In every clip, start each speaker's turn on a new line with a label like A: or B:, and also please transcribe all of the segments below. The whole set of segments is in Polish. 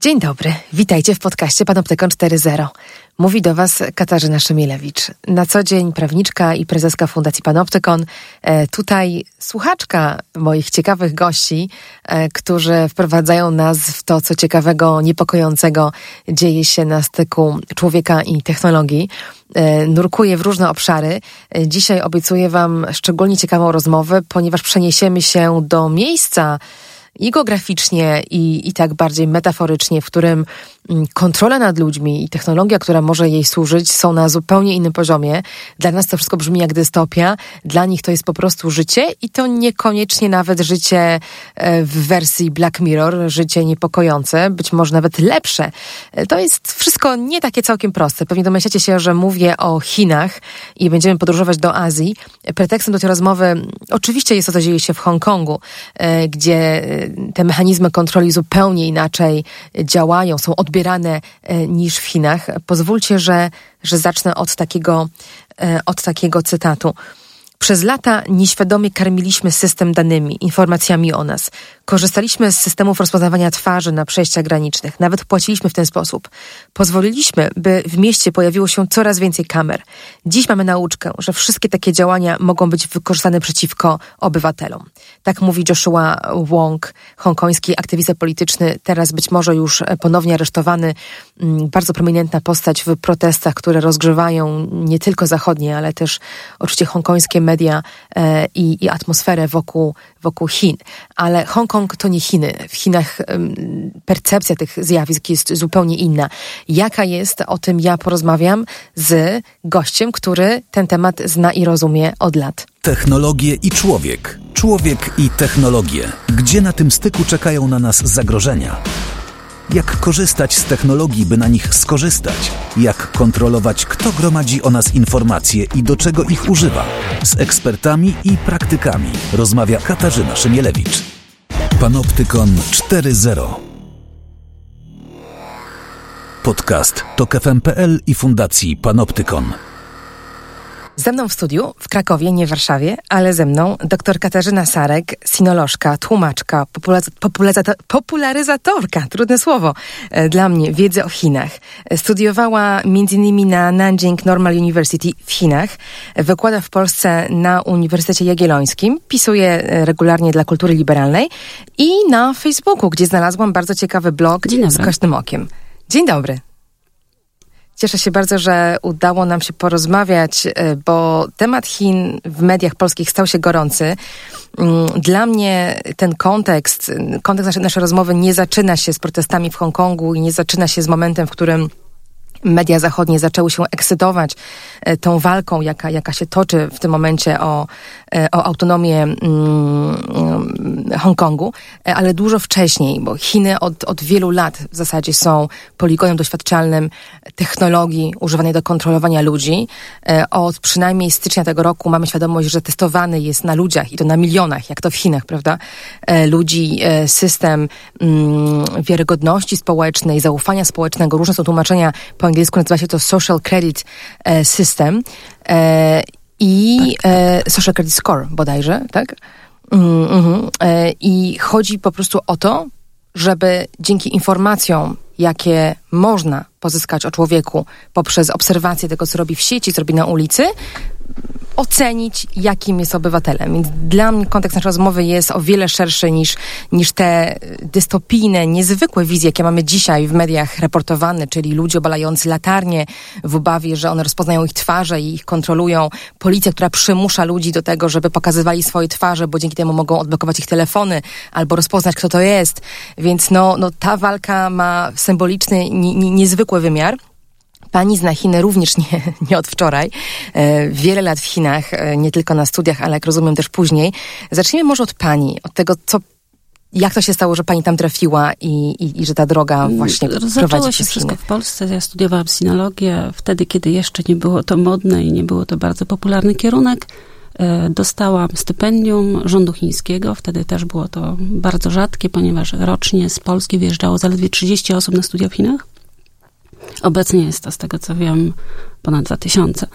A: Dzień dobry, witajcie w podcaście Panoptykon 4.0. Mówi do Was Katarzyna Szymielewicz. Na co dzień prawniczka i prezeska Fundacji Panoptykon. E, tutaj słuchaczka moich ciekawych gości, e, którzy wprowadzają nas w to, co ciekawego, niepokojącego dzieje się na styku człowieka i technologii. E, nurkuję w różne obszary. Dzisiaj obiecuję Wam szczególnie ciekawą rozmowę, ponieważ przeniesiemy się do miejsca, i geograficznie, i, i tak bardziej metaforycznie, w którym kontrola nad ludźmi i technologia, która może jej służyć, są na zupełnie innym poziomie. Dla nas to wszystko brzmi jak dystopia, dla nich to jest po prostu życie i to niekoniecznie nawet życie e, w wersji Black Mirror, życie niepokojące, być może nawet lepsze. E, to jest wszystko nie takie całkiem proste. Pewnie domyślacie się, że mówię o Chinach i będziemy podróżować do Azji. Pretekstem do tej rozmowy oczywiście jest to, co dzieje się w Hongkongu, e, gdzie te mechanizmy kontroli zupełnie inaczej działają, są odbierane e, niż w Chinach. Pozwólcie, że, że zacznę od takiego, e, od takiego cytatu. Przez lata nieświadomie karmiliśmy system danymi, informacjami o nas. Korzystaliśmy z systemów rozpoznawania twarzy na przejściach granicznych, nawet płaciliśmy w ten sposób. Pozwoliliśmy, by w mieście pojawiło się coraz więcej kamer. Dziś mamy nauczkę, że wszystkie takie działania mogą być wykorzystane przeciwko obywatelom. Tak mówi Joshua Wong, hongkoński aktywista polityczny, teraz być może już ponownie aresztowany, bardzo prominentna postać w protestach, które rozgrzewają nie tylko zachodnie, ale też oczywiście hongkońskie media e, i, i atmosferę wokół, wokół Chin. Ale Hongkong to nie Chiny. W Chinach percepcja tych zjawisk jest zupełnie inna. Jaka jest, o tym ja porozmawiam z gościem, który ten temat zna i rozumie od lat.
B: Technologie i człowiek. Człowiek i technologie. Gdzie na tym styku czekają na nas zagrożenia? Jak korzystać z technologii, by na nich skorzystać, jak kontrolować, kto gromadzi o nas informacje i do czego ich używa. Z ekspertami i praktykami rozmawia Katarzyna Szymielewicz. Panoptykon 4.0 Podcast to KFM.pl i Fundacji Panoptykon.
A: Ze mną w studiu, w Krakowie, nie w Warszawie, ale ze mną dr Katarzyna Sarek, sinolożka, tłumaczka, popularyzatorka, trudne słowo e, dla mnie, wiedzy o Chinach. Studiowała m.in. na Nanjing Normal University w Chinach, wykłada w Polsce na Uniwersytecie Jagiellońskim, pisuje e, regularnie dla Kultury Liberalnej i na Facebooku, gdzie znalazłam bardzo ciekawy blog z kośnym okiem. Dzień dobry. Cieszę się bardzo, że udało nam się porozmawiać, e, bo temat Chin w mediach polskich stał się gorący. Mm, dla mnie ten kontekst, kontekst naszej, naszej rozmowy nie zaczyna się z protestami w Hongkongu i nie zaczyna się z momentem, w którym media zachodnie zaczęły się ekscytować e, tą walką, jaka, jaka się toczy w tym momencie o, o autonomię mm, mm, Hongkongu, e, ale dużo wcześniej, bo Chiny od, od wielu lat w zasadzie są poligonem doświadczalnym technologii używanej do kontrolowania ludzi. Od przynajmniej stycznia tego roku mamy świadomość, że testowany jest na ludziach i to na milionach, jak to w Chinach, prawda, ludzi system mm, wiarygodności społecznej, zaufania społecznego. Różne są tłumaczenia po angielsku nazywa się to Social Credit e, System e, i tak, e, tak. Social Credit Score bodajże, tak? Mm, mm, I chodzi po prostu o to, żeby dzięki informacjom, jakie można pozyskać o człowieku poprzez obserwację tego, co robi w sieci, co robi na ulicy, ocenić, jakim jest obywatelem. Więc dla mnie kontekst naszej rozmowy jest o wiele szerszy niż, niż te dystopijne, niezwykłe wizje, jakie mamy dzisiaj w mediach reportowane, czyli ludzie obalający latarnie w obawie, że one rozpoznają ich twarze i ich kontrolują. Policja, która przymusza ludzi do tego, żeby pokazywali swoje twarze, bo dzięki temu mogą odblokować ich telefony albo rozpoznać, kto to jest. Więc no, no ta walka ma symboliczny, niezwykły wymiar. Pani zna Chiny również nie, nie od wczoraj. E, wiele lat w Chinach, e, nie tylko na studiach, ale jak rozumiem też później. Zacznijmy może od Pani, od tego, co jak to się stało, że pani tam trafiła i, i, i że ta droga mm, właśnie Zaczęło prowadzi
C: się wszystko w Polsce. Ja studiowałam sinologię wtedy, kiedy jeszcze nie było to modne i nie było to bardzo popularny kierunek. E, dostałam stypendium rządu chińskiego. Wtedy też było to bardzo rzadkie, ponieważ rocznie z Polski wyjeżdżało zaledwie 30 osób na studia w Chinach. Obecnie jest to, z tego co wiem, ponad 2000.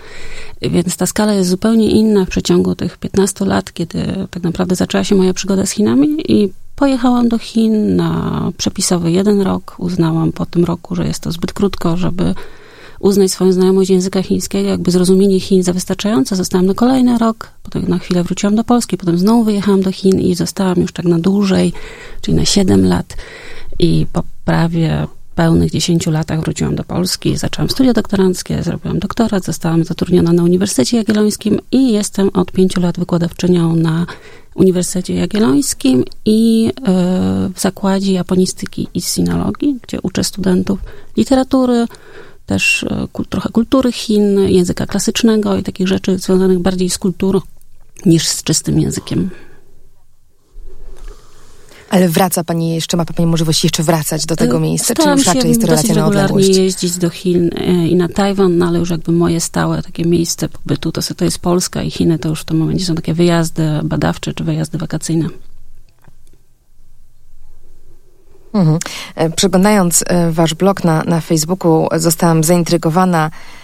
C: Więc ta skala jest zupełnie inna w przeciągu tych 15 lat, kiedy tak naprawdę zaczęła się moja przygoda z Chinami i pojechałam do Chin na przepisowy jeden rok. Uznałam po tym roku, że jest to zbyt krótko, żeby uznać swoją znajomość języka chińskiego, jakby zrozumienie Chin za wystarczające. Zostałam na kolejny rok, potem na chwilę wróciłam do Polski, potem znowu wyjechałam do Chin i zostałam już tak na dłużej, czyli na 7 lat. I po prawie pełnych 10 latach wróciłam do Polski, zaczęłam studia doktoranckie, zrobiłam doktorat, zostałam zatrudniona na Uniwersytecie Jagiellońskim i jestem od 5 lat wykładowczynią na Uniwersytecie Jagiellońskim i e, w Zakładzie Japonistyki i Sinologii, gdzie uczę studentów literatury, też e, trochę kultury Chin, języka klasycznego i takich rzeczy związanych bardziej z kulturą niż z czystym językiem.
A: Ale wraca Pani jeszcze, ma Pani możliwość jeszcze wracać do tego e, miejsca,
C: Staram
A: czy już raczej jest relacja na odległość?
C: jeździć do Chin e, i na Tajwan, no ale już jakby moje stałe takie miejsce pobytu to, to jest Polska i Chiny, to już w tym momencie są takie wyjazdy badawcze czy wyjazdy wakacyjne.
A: Mhm. E, przeglądając wasz blog na, na Facebooku, zostałam zaintrygowana e,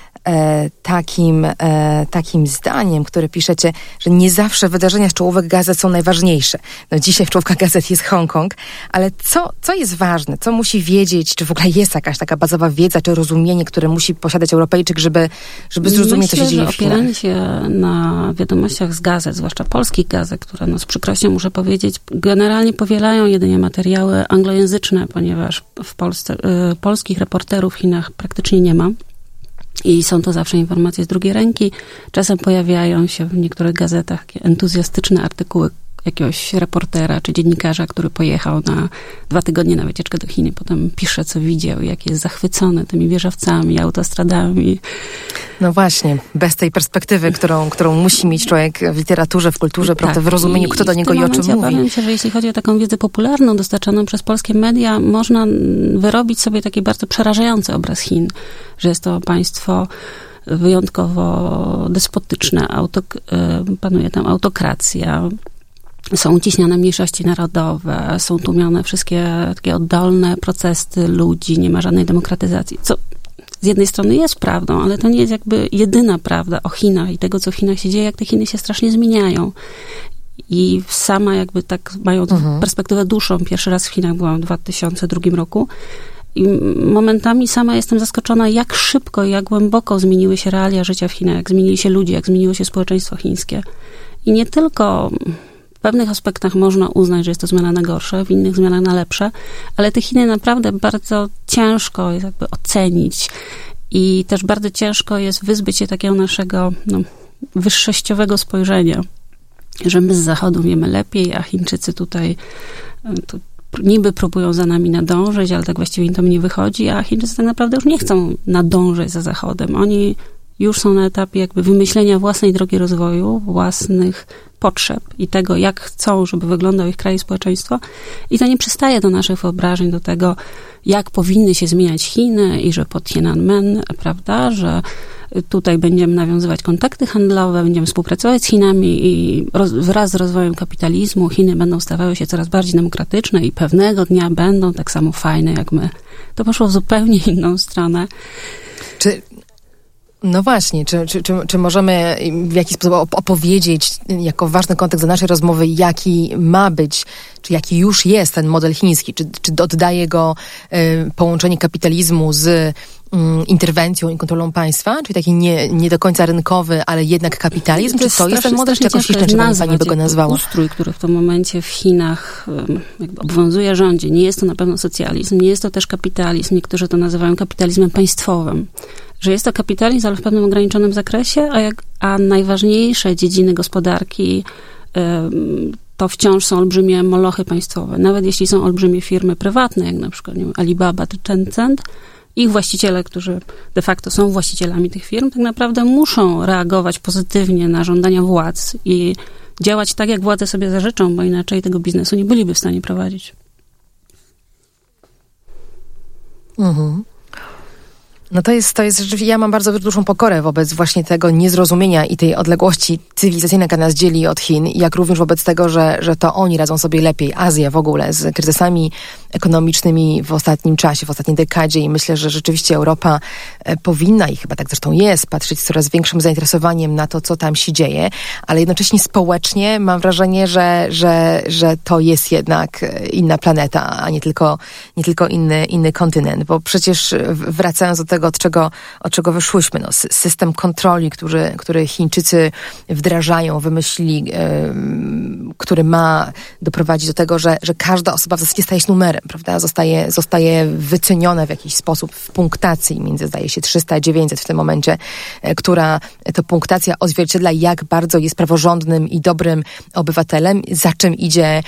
A: takim, e, takim zdaniem, które piszecie, że nie zawsze wydarzenia z czołówek gazet są najważniejsze. No dzisiaj w czołówkach gazet jest Hongkong, ale co, co jest ważne? Co musi wiedzieć? Czy w ogóle jest jakaś taka bazowa wiedza, czy rozumienie, które musi posiadać Europejczyk, żeby, żeby zrozumieć,
C: Myślę,
A: co się dzieje
C: w Chinach? opieranie się na wiadomościach z gazet, zwłaszcza polskich gazet, które no z przykrością muszę powiedzieć, generalnie powielają jedynie materiały anglojęzyczne, ponieważ w Polsce, y, polskich reporterów w Chinach praktycznie nie ma. I są to zawsze informacje z drugiej ręki. Czasem pojawiają się w niektórych gazetach entuzjastyczne artykuły jakiegoś reportera czy dziennikarza, który pojechał na dwa tygodnie na wycieczkę do Chin i potem pisze, co widział, jak jest zachwycony tymi wieżowcami, autostradami.
A: No właśnie, bez tej perspektywy, którą, którą musi mieć człowiek w literaturze, w kulturze, tak, prawda, w rozumieniu, kto do niego i o czym mówi.
C: Się, że jeśli chodzi o taką wiedzę popularną dostarczaną przez polskie media, można wyrobić sobie taki bardzo przerażający obraz Chin, że jest to państwo wyjątkowo despotyczne, autok, e, panuje tam autokracja, są uciśniane mniejszości narodowe, są tłumione wszystkie takie oddolne procesy ludzi, nie ma żadnej demokratyzacji. Co z jednej strony jest prawdą, ale to nie jest jakby jedyna prawda o Chinach i tego, co w Chinach się dzieje, jak te Chiny się strasznie zmieniają. I sama jakby tak mając mhm. perspektywę dłuższą, pierwszy raz w Chinach byłam w 2002 roku, i momentami sama jestem zaskoczona, jak szybko i jak głęboko zmieniły się realia życia w Chinach, jak zmienili się ludzie, jak zmieniło się społeczeństwo chińskie. I nie tylko w pewnych aspektach można uznać, że jest to zmiana na gorsze, w innych zmiana na lepsze, ale te Chiny naprawdę bardzo ciężko jest jakby ocenić i też bardzo ciężko jest wyzbyć się takiego naszego no, wyższościowego spojrzenia, że my z Zachodu wiemy lepiej, a Chińczycy tutaj e, tu niby próbują za nami nadążyć, ale tak właściwie im to nie wychodzi, a Chińczycy tak naprawdę już nie chcą nadążyć za Zachodem. Oni już są na etapie jakby wymyślenia własnej drogi rozwoju, własnych potrzeb i tego, jak chcą, żeby wyglądał ich kraj i społeczeństwo. I to nie przystaje do naszych wyobrażeń, do tego, jak powinny się zmieniać Chiny i że po Tiananmen, prawda, że tutaj będziemy nawiązywać kontakty handlowe, będziemy współpracować z Chinami i roz, wraz z rozwojem kapitalizmu Chiny będą stawały się coraz bardziej demokratyczne i pewnego dnia będą tak samo fajne jak my. To poszło w zupełnie inną stronę.
A: Czy no właśnie, czy, czy, czy, czy możemy w jakiś sposób opowiedzieć jako ważny kontekst do naszej rozmowy, jaki ma być, czy jaki już jest ten model chiński? Czy, czy oddaje go y, połączenie kapitalizmu z y, interwencją i kontrolą państwa? Czyli taki nie, nie do końca rynkowy, ale jednak kapitalizm? To czy to jest ten model, czy jakoś jeszcze pani, pani by go nazwała?
C: Ustrój, który w tym momencie w Chinach jakby obowiązuje rządzie. Nie jest to na pewno socjalizm, nie jest to też kapitalizm. Niektórzy to nazywają kapitalizmem państwowym że jest to kapitalizm, ale w pewnym ograniczonym zakresie, a, jak, a najważniejsze dziedziny gospodarki to wciąż są olbrzymie molochy państwowe. Nawet jeśli są olbrzymie firmy prywatne, jak na przykład wiem, Alibaba czy Tencent, ich właściciele, którzy de facto są właścicielami tych firm, tak naprawdę muszą reagować pozytywnie na żądania władz i działać tak, jak władze sobie zażyczą, bo inaczej tego biznesu nie byliby w stanie prowadzić.
A: Mhm. No to jest, to jest rzeczywiście, ja mam bardzo dużą pokorę wobec właśnie tego niezrozumienia i tej odległości cywilizacyjnej, jaka nas dzieli od Chin, jak również wobec tego, że, że to oni radzą sobie lepiej, Azja w ogóle, z kryzysami ekonomicznymi w ostatnim czasie, w ostatniej dekadzie i myślę, że rzeczywiście Europa e, powinna i chyba tak zresztą jest, patrzeć z coraz większym zainteresowaniem na to, co tam się dzieje, ale jednocześnie społecznie mam wrażenie, że, że, że to jest jednak e, inna planeta, a nie tylko, nie tylko inny, inny kontynent, bo przecież wracając do tego, od czego, od czego wyszłyśmy, no, system kontroli, który, który Chińczycy wdrażają, wymyślili, yy, który ma doprowadzić do tego, że, że każda osoba w zasadzie staje się numerem, prawda? Zostaje, zostaje wyceniona w jakiś sposób w punktacji między, zdaje się, 300 a 900 w tym momencie, e, która to punktacja odzwierciedla, jak bardzo jest praworządnym i dobrym obywatelem, za czym idzie,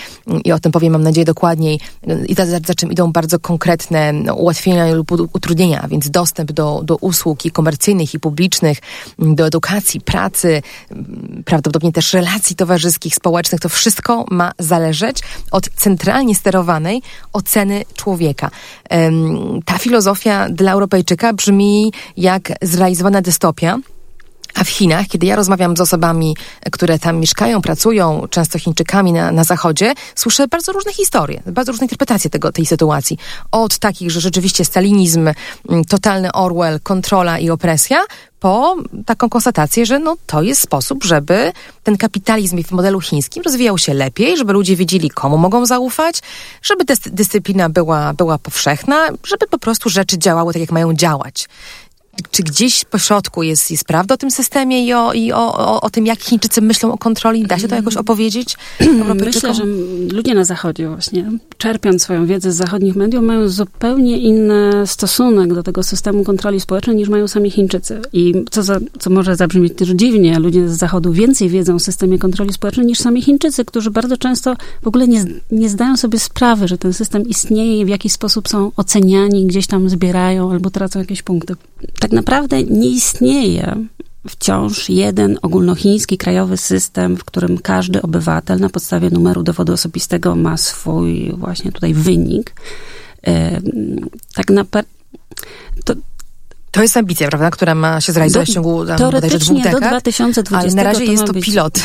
A: i o tym powiem, mam nadzieję, dokładniej, i za, za czym idą bardzo konkretne no, ułatwienia lub utrudnienia, więc dostęp do, do usług i komercyjnych, i publicznych, do edukacji, pracy, prawdopodobnie też relacji towarzyskich, społecznych, to wszystko ma zależeć od centralnie sterowanej oceny człowieka. Ta filozofia dla Europejczyka brzmi jak zrealizowana dystopia, a w Chinach, kiedy ja rozmawiam z osobami, które tam mieszkają, pracują, często Chińczykami na, na zachodzie, słyszę bardzo różne historie, bardzo różne interpretacje tego, tej sytuacji. Od takich, że rzeczywiście stalinizm, mm, totalny Orwell, kontrola i opresja, po taką konstatację, że no, to jest sposób, żeby ten kapitalizm w modelu chińskim rozwijał się lepiej, żeby ludzie wiedzieli, komu mogą zaufać, żeby dyscyplina była, była powszechna, żeby po prostu rzeczy działały tak, jak mają działać czy gdzieś po środku jest, jest prawda o tym systemie i, o, i o, o, o tym, jak Chińczycy myślą o kontroli? Da się to jakoś opowiedzieć?
C: Myślę, że ludzie na Zachodzie właśnie, czerpiąc swoją wiedzę z zachodnich mediów, mają zupełnie inny stosunek do tego systemu kontroli społecznej niż mają sami Chińczycy. I co, za, co może zabrzmieć też dziwnie, ludzie z Zachodu więcej wiedzą o systemie kontroli społecznej niż sami Chińczycy, którzy bardzo często w ogóle nie, nie zdają sobie sprawy, że ten system istnieje i w jakiś sposób są oceniani, gdzieś tam zbierają albo tracą jakieś punkty tak naprawdę nie istnieje wciąż jeden ogólnochiński krajowy system, w którym każdy obywatel na podstawie numeru dowodu osobistego ma swój właśnie tutaj wynik. Tak naprawdę to,
A: to jest ambicja, prawda, która ma się zrealizować do, w ciągu tam,
C: teoretycznie do 2020.
A: Ale na razie jest to
C: być,
A: pilot.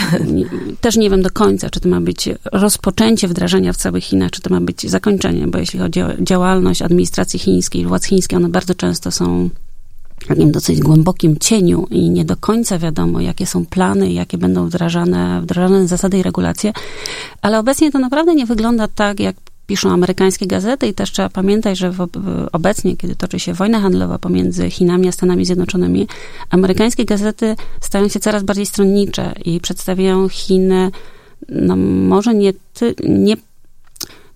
C: Też nie wiem do końca, czy to ma być rozpoczęcie wdrażania w całych Chinach, czy to ma być zakończenie, bo jeśli chodzi o działalność administracji chińskiej, władz chińskich, one bardzo często są takim dosyć głębokim cieniu i nie do końca wiadomo, jakie są plany, jakie będą wdrażane, wdrażane zasady i regulacje, ale obecnie to naprawdę nie wygląda tak, jak piszą amerykańskie gazety i też trzeba pamiętać, że w, obecnie, kiedy toczy się wojna handlowa pomiędzy Chinami a Stanami Zjednoczonymi, amerykańskie gazety stają się coraz bardziej stronnicze i przedstawiają Chiny no może nie, ty, nie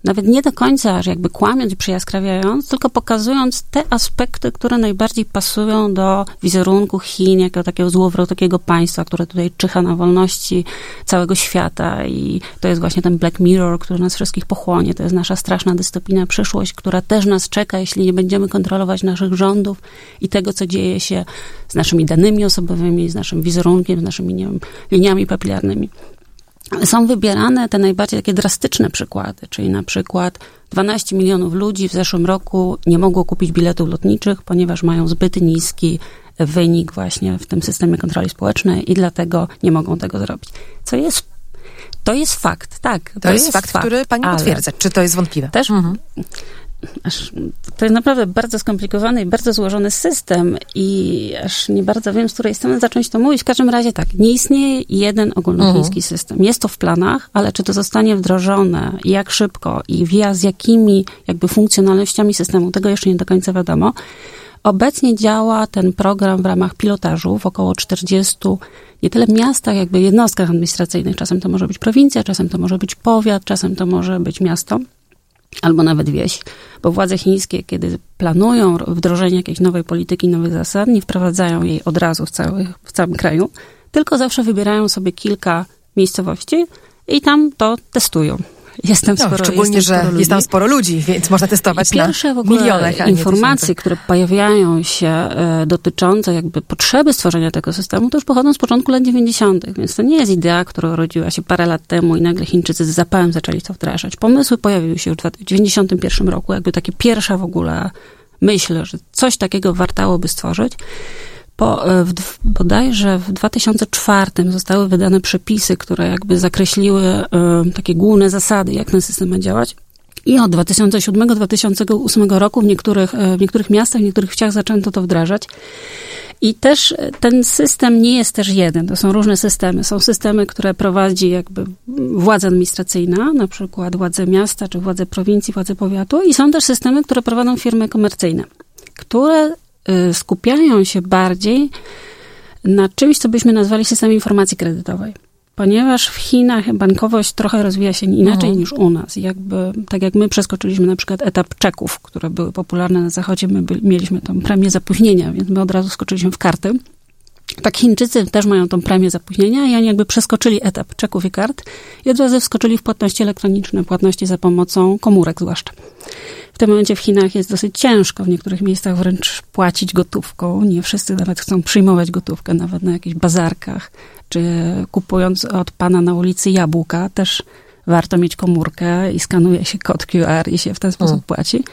C: nawet nie do końca, jakby kłamiąc i przyjaskrawiając, tylko pokazując te aspekty, które najbardziej pasują do wizerunku Chin, jako takiego złowrotkiego państwa, które tutaj czyha na wolności całego świata i to jest właśnie ten Black Mirror, który nas wszystkich pochłonie. To jest nasza straszna dystopijna przyszłość, która też nas czeka, jeśli nie będziemy kontrolować naszych rządów i tego, co dzieje się z naszymi danymi osobowymi, z naszym wizerunkiem, z naszymi nie wiem, liniami papilarnymi są wybierane te najbardziej takie drastyczne przykłady, czyli na przykład 12 milionów ludzi w zeszłym roku nie mogło kupić biletów lotniczych, ponieważ mają zbyt niski wynik właśnie w tym systemie kontroli społecznej i dlatego nie mogą tego zrobić. Co jest to jest fakt, tak.
A: To, to jest, jest, fakt, który pani potwierdza. Czy to jest wątpliwe?
C: Też mhm aż, to jest naprawdę bardzo skomplikowany i bardzo złożony system i aż nie bardzo wiem, z której strony zacząć to mówić. W każdym razie tak, nie istnieje jeden ogólnochiński mhm. system. Jest to w planach, ale czy to zostanie wdrożone, jak szybko i via z jakimi jakby funkcjonalnościami systemu, tego jeszcze nie do końca wiadomo. Obecnie działa ten program w ramach pilotażu w około 40 nie tyle miastach, jakby jednostkach administracyjnych. Czasem to może być prowincja, czasem to może być powiat, czasem to może być miasto albo nawet wieś, bo władze chińskie, kiedy planują wdrożenie jakiejś nowej polityki, nowych zasad, nie wprowadzają jej od razu w, cały, w całym kraju, tylko zawsze wybierają sobie kilka miejscowości i tam to testują. Jestem
A: no, sporo, szczególnie, że jest tam sporo ludzi, więc można testować I pierwsze na w ogóle milionach,
C: informacje, które pojawiają się e, dotyczące jakby potrzeby stworzenia tego systemu, to już pochodzą z początku lat 90., więc to nie jest idea, która urodziła się parę lat temu i nagle Chińczycy z zapałem zaczęli to wdrażać. Pomysły pojawiły się już w 1991 roku, jakby takie pierwsza w ogóle myśl, że coś takiego wartałoby stworzyć. Po, e, w, bodajże w 2004 zostały wydane przepisy, które jakby zakreśliły y, takie główne zasady, jak ten system ma działać. I od 2007-2008 roku w niektórych, e, w niektórych miastach, w niektórych wsiach zaczęto to wdrażać. I też e, ten system nie jest też jeden, to są różne systemy. Są systemy, które prowadzi jakby władza administracyjna, na przykład władze miasta, czy władze prowincji, władze powiatu, i są też systemy, które prowadzą firmy komercyjne, które e, skupiają się bardziej na czymś, co byśmy nazwali systemem informacji kredytowej ponieważ w Chinach bankowość trochę rozwija się inaczej mhm. niż u nas. Jakby, tak jak my przeskoczyliśmy na przykład etap czeków, które były popularne na zachodzie, my by, mieliśmy tą premię zapóźnienia, więc my od razu skoczyliśmy w karty. Tak Chińczycy też mają tą premię zapóźnienia i oni jakby przeskoczyli etap czeków i kart i od razu wskoczyli w płatności elektroniczne, płatności za pomocą komórek zwłaszcza. W tym momencie w Chinach jest dosyć ciężko, w niektórych miejscach wręcz płacić gotówką. Nie wszyscy nawet chcą przyjmować gotówkę, nawet na jakichś bazarkach czy kupując od pana na ulicy jabłka, też warto mieć komórkę i skanuje się kod QR i się w ten sposób hmm. płaci.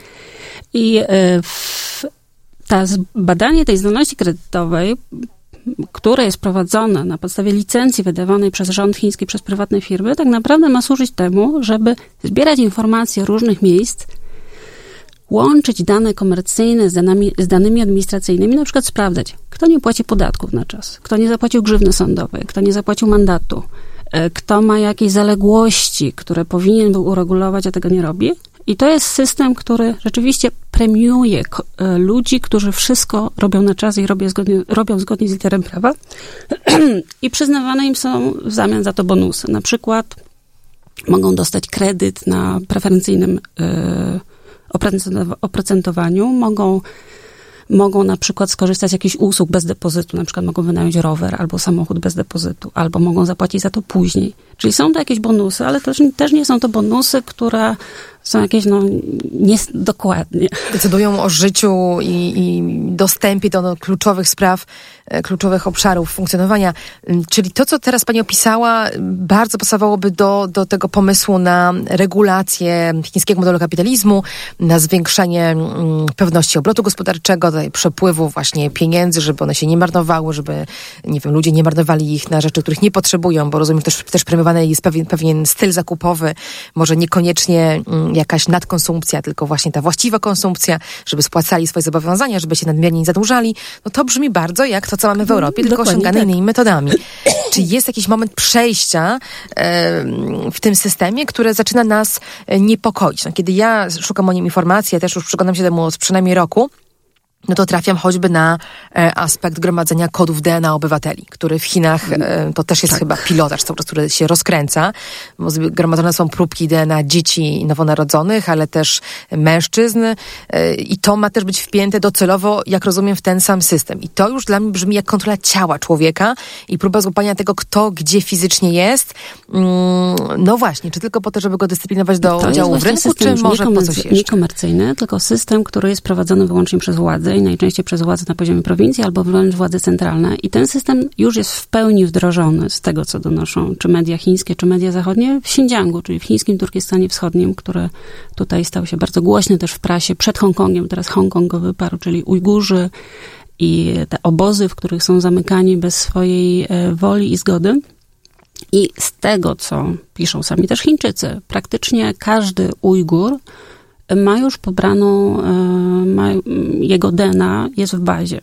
C: I e, w, ta badanie tej zdolności kredytowej, które jest prowadzone na podstawie licencji wydawanej przez rząd chiński, przez prywatne firmy, tak naprawdę ma służyć temu, żeby zbierać informacje różnych miejsc, łączyć dane komercyjne z, z danymi administracyjnymi, na przykład sprawdzać, kto nie płaci podatków na czas, kto nie zapłacił grzywny sądowej, kto nie zapłacił mandatu, e, kto ma jakieś zaległości, które powinien był uregulować, a tego nie robi. I to jest system, który rzeczywiście premiuje e, ludzi, którzy wszystko robią na czas i robią zgodnie, robią zgodnie z literem prawa. I przyznawane im są w zamian za to bonusy. Na przykład mogą dostać kredyt na preferencyjnym yy, oprocentowaniu mogą mogą na przykład skorzystać z jakichś usług bez depozytu, na przykład mogą wynająć rower albo samochód bez depozytu, albo mogą zapłacić za to później. Czyli są to jakieś bonusy, ale też, też nie są to bonusy, które są jakieś, no, nie dokładnie.
A: Decydują o życiu i, i dostępie do no, kluczowych spraw, e, kluczowych obszarów funkcjonowania. Mm, czyli to, co teraz Pani opisała, bardzo pasowałoby do, do tego pomysłu na regulację chińskiego modelu kapitalizmu, na zwiększenie mm, pewności obrotu gospodarczego, przepływu właśnie pieniędzy, żeby one się nie marnowały, żeby, nie wiem, ludzie nie marnowali ich na rzeczy, których nie potrzebują, bo rozumiem, też, też jest pewien, pewien styl zakupowy, może niekoniecznie mm, jakaś nadkonsumpcja, tylko właśnie ta właściwa konsumpcja, żeby spłacali swoje zobowiązania, żeby się nadmiernie nie zadłużali, no to brzmi bardzo jak to, co mamy w Europie, tylko Dokładnie osiągane tak. innymi metodami. Czy jest jakiś moment przejścia e, w tym systemie, które zaczyna nas e, niepokoić? No, kiedy ja szukam o nim informacji, ja też już przyglądam się temu od przynajmniej roku, no to trafiam choćby na e, aspekt gromadzenia kodów DNA obywateli, który w Chinach e, to też jest tak. chyba pilotaż, który się rozkręca. Bo gromadzone są próbki DNA dzieci nowonarodzonych, ale też mężczyzn e, i to ma też być wpięte docelowo, jak rozumiem, w ten sam system. I to już dla mnie brzmi jak kontrola ciała człowieka i próba złapania tego, kto gdzie fizycznie jest. Mm, no właśnie, czy tylko po to, żeby go dyscyplinować do to udziału w rynku, czy może po coś jeszcze?
C: Niekomercyjny, tylko system, który jest prowadzony wyłącznie przez władzę władzy najczęściej przez władze na poziomie prowincji albo wręcz władze centralne. I ten system już jest w pełni wdrożony z tego, co donoszą czy media chińskie, czy media zachodnie w Xinjiangu, czyli w chińskim Turkestanie Wschodnim, który tutaj stał się bardzo głośny też w prasie przed Hongkongiem. Teraz Hongkong go wyparł, czyli Ujgurzy i te obozy, w których są zamykani bez swojej e, woli i zgody. I z tego, co piszą sami też Chińczycy, praktycznie każdy Ujgur ma już pobraną, e, ma, jego DNA jest w bazie.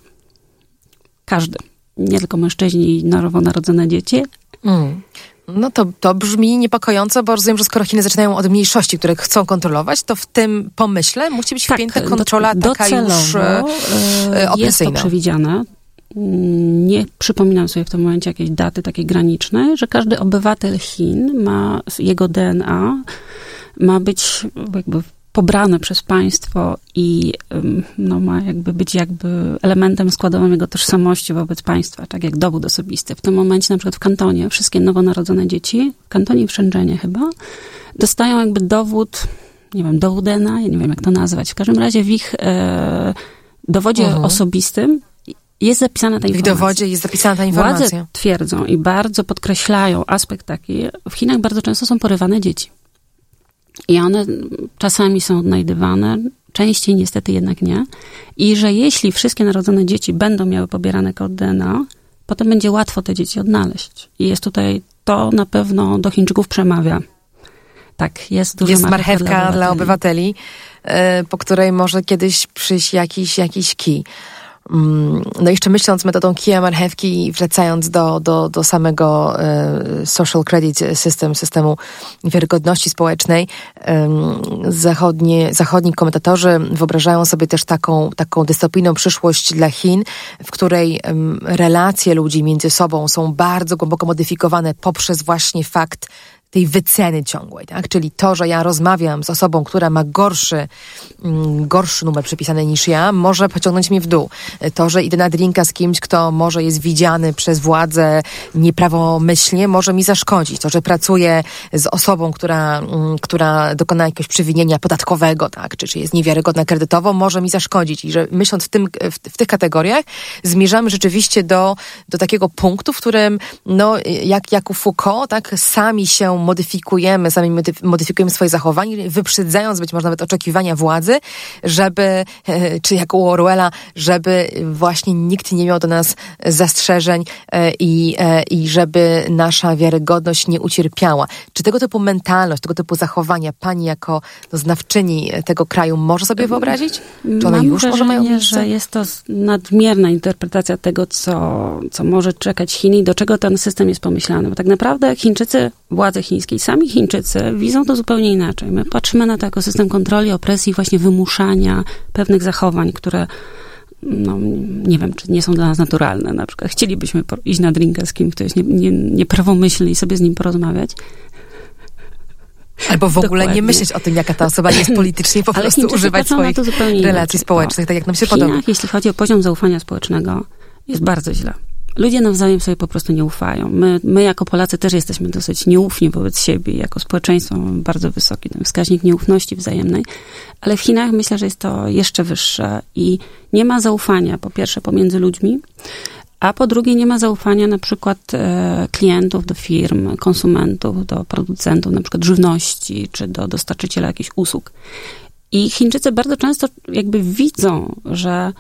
C: Każdy. Nie tylko mężczyźni i nowonarodzone dzieci. Mm.
A: No to, to brzmi niepokojąco, bo rozumiem, że skoro Chiny zaczynają od mniejszości, które chcą kontrolować, to w tym pomyśle musi być tak, wpięta kontrola do, taka już e,
C: e, opresyjna. Jest to przewidziane. Nie przypominam sobie w tym momencie jakiejś daty takiej granicznej, że każdy obywatel Chin ma, jego DNA ma być jakby pobrane przez państwo i no, ma jakby być jakby elementem składowym jego tożsamości wobec państwa, tak jak dowód osobisty. W tym momencie na przykład w kantonie wszystkie nowonarodzone dzieci, w kantonie i w Shenzhenie chyba, dostają jakby dowód, nie wiem, dowód DNA, ja nie wiem jak to nazwać, w każdym razie w ich e, dowodzie uh-huh. osobistym jest zapisana ta informacja.
A: W dowodzie jest zapisana ta informacja.
C: Władze twierdzą i bardzo podkreślają aspekt taki, w Chinach bardzo często są porywane dzieci. I one czasami są odnajdywane, częściej niestety jednak nie. I że jeśli wszystkie narodzone dzieci będą miały pobierane kod DNA, potem będzie łatwo te dzieci odnaleźć. I jest tutaj, to na pewno do Chińczyków przemawia. Tak, jest duża
A: Jest
C: marchewka dla obywateli.
A: dla obywateli, e, po której może kiedyś przyjść jakiś, jakiś kij. Mm, No jeszcze myśląc metodą kija marchewki i wracając do, do, do samego e, social credit system, systemu wiarygodności społecznej, zachodnie, zachodni komentatorzy wyobrażają sobie też taką, taką dystopijną przyszłość dla Chin, w której relacje ludzi między sobą są bardzo głęboko modyfikowane poprzez właśnie fakt tej wyceny ciągłej, tak? Czyli to, że ja rozmawiam z osobą, która ma gorszy, mm, gorszy numer przypisany niż ja, może pociągnąć mnie w dół. To, że idę na drinka z kimś, kto może jest widziany przez władzę nieprawomyślnie, może mi zaszkodzić. To, że pracuję z osobą, która, mm, która dokona jakiegoś przewinienia podatkowego, tak? Czy, czy jest niewiarygodna kredytowo, może mi zaszkodzić. I że myśląc w, tym, w, w tych kategoriach, zmierzamy rzeczywiście do, do takiego punktu, w którym, no, jak, jak u Foucault, tak, sami się modyfikujemy, sami modyf- modyfikujemy swoje zachowanie, wyprzedzając być może nawet oczekiwania władzy, żeby, czy jak u Orwella, żeby właśnie nikt nie miał do nas zastrzeżeń e, i, e, i żeby nasza wiarygodność nie ucierpiała. Czy tego typu mentalność, tego typu zachowania pani jako no, znawczyni tego kraju może sobie wyobrazić? Czy one
C: Mam
A: już może mają
C: wrażenie, że jest to nadmierna interpretacja tego, co, co może czekać Chiny i do czego ten system jest pomyślany. Bo tak naprawdę Chińczycy, władze chińskie, sami Chińczycy widzą to zupełnie inaczej. My patrzymy na to jako system kontroli, opresji, właśnie wymuszania pewnych zachowań, które no, nie wiem, czy nie są dla nas naturalne. Na przykład chcielibyśmy iść na drinka z kimś, kto jest nie, nie, nieprawomyślny i sobie z nim porozmawiać.
A: Albo w ogóle nie
C: Dokładnie.
A: myśleć o tym, jaka ta osoba jest politycznie, po
C: Ale
A: prostu
C: Chińczycy
A: używać swoich relacji
C: inaczej.
A: społecznych, tak jak nam się podoba.
C: Jeśli chodzi o poziom zaufania społecznego, jest bardzo źle. Ludzie nawzajem sobie po prostu nie ufają. My, my jako Polacy też jesteśmy dosyć nieufni wobec siebie. Jako społeczeństwo mamy bardzo wysoki ten wskaźnik nieufności wzajemnej. Ale w Chinach myślę, że jest to jeszcze wyższe i nie ma zaufania, po pierwsze, pomiędzy ludźmi, a po drugie nie ma zaufania na przykład e, klientów do firm, konsumentów, do producentów na przykład żywności, czy do dostarczyciela jakichś usług. I Chińczycy bardzo często jakby widzą, że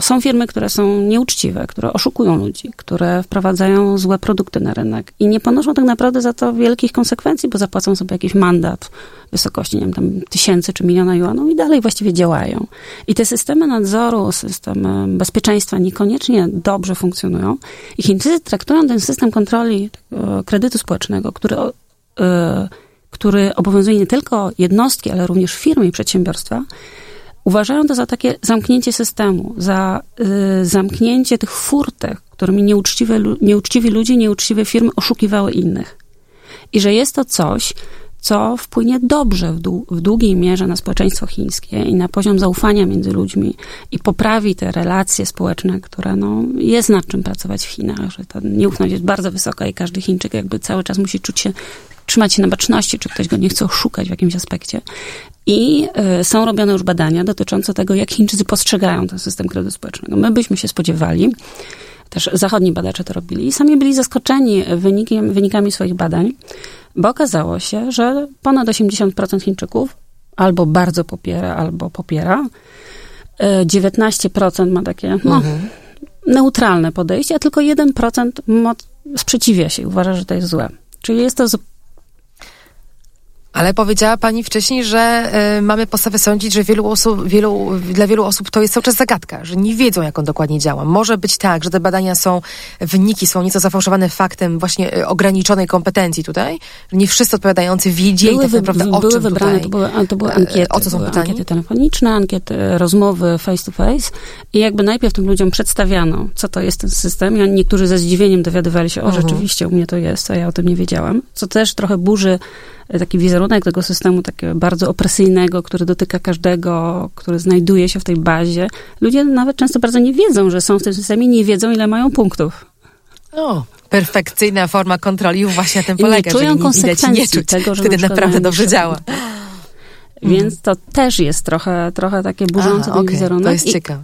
C: są firmy, które są nieuczciwe, które oszukują ludzi, które wprowadzają złe produkty na rynek i nie ponoszą tak naprawdę za to wielkich konsekwencji, bo zapłacą sobie jakiś mandat w wysokości, nie wiem, tam tysięcy czy miliona juanów i dalej właściwie działają. I te systemy nadzoru, systemy bezpieczeństwa niekoniecznie dobrze funkcjonują i Chińczycy traktują ten system kontroli tego kredytu społecznego, który y, który obowiązuje nie tylko jednostki, ale również firmy i przedsiębiorstwa, uważają to za takie zamknięcie systemu, za y, zamknięcie tych furtek, którymi nieuczciwe, nieuczciwi ludzie, nieuczciwe firmy oszukiwały innych. I że jest to coś, co wpłynie dobrze w, dłu- w długiej mierze na społeczeństwo chińskie i na poziom zaufania między ludźmi i poprawi te relacje społeczne, które no, jest nad czym pracować w Chinach, że ta nieufność jest bardzo wysoka i każdy Chińczyk jakby cały czas musi czuć się, trzymać się na baczności, czy ktoś go nie chce oszukać w jakimś aspekcie. I y, są robione już badania dotyczące tego, jak Chińczycy postrzegają ten system kredytu społecznego. My byśmy się spodziewali, też zachodni badacze to robili i sami byli zaskoczeni wynikiem, wynikami swoich badań, bo okazało się, że ponad 80% Chińczyków albo bardzo popiera, albo popiera. Y, 19% ma takie no, neutralne podejście, a tylko 1% moc- sprzeciwia się i uważa, że to jest złe. Czyli jest to
A: Ale powiedziała pani wcześniej, że y, mamy podstawę sądzić, że wielu osób, wielu, dla wielu osób to jest cały czas zagadka, że nie wiedzą, jak on dokładnie działa. Może być tak, że te badania są, wyniki są nieco zafałszowane faktem właśnie y, ograniczonej kompetencji tutaj, że nie wszyscy odpowiadający wiedzieli
C: były,
A: tak naprawdę
C: wy,
A: o
C: były
A: czym
C: wybrane,
A: tutaj.
C: to były, to były
A: e,
C: ankiety.
A: o co są
C: były
A: pytani?
C: Ankiety telefoniczne, ankiety, rozmowy face to face i jakby najpierw tym ludziom przedstawiano, co to jest ten system i oni niektórzy ze zdziwieniem dowiadywali się, o
A: Mhm.
C: rzeczywiście u mnie to jest, a ja o tym nie wiedziałam, co też trochę burzy taki wizerunek tego systemu takiego bardzo opresyjnego, który dotyka każdego, który znajduje się w tej bazie. Ludzie nawet często bardzo nie wiedzą, że są w tym systemie, nie wiedzą, ile mają punktów.
A: O, perfekcyjna forma kontroli właśnie na tym
C: I nie
A: polega,
C: czują
A: nie widać, nie
C: konsekwencji
A: czuć.
C: tego, że
A: Wtedy
C: na
A: naprawdę dobrze działa.
C: Więc to też jest trochę, trochę takie burzące
A: Aha,
C: ten
A: okej,
C: wizerunek.
A: To jest ciekawe.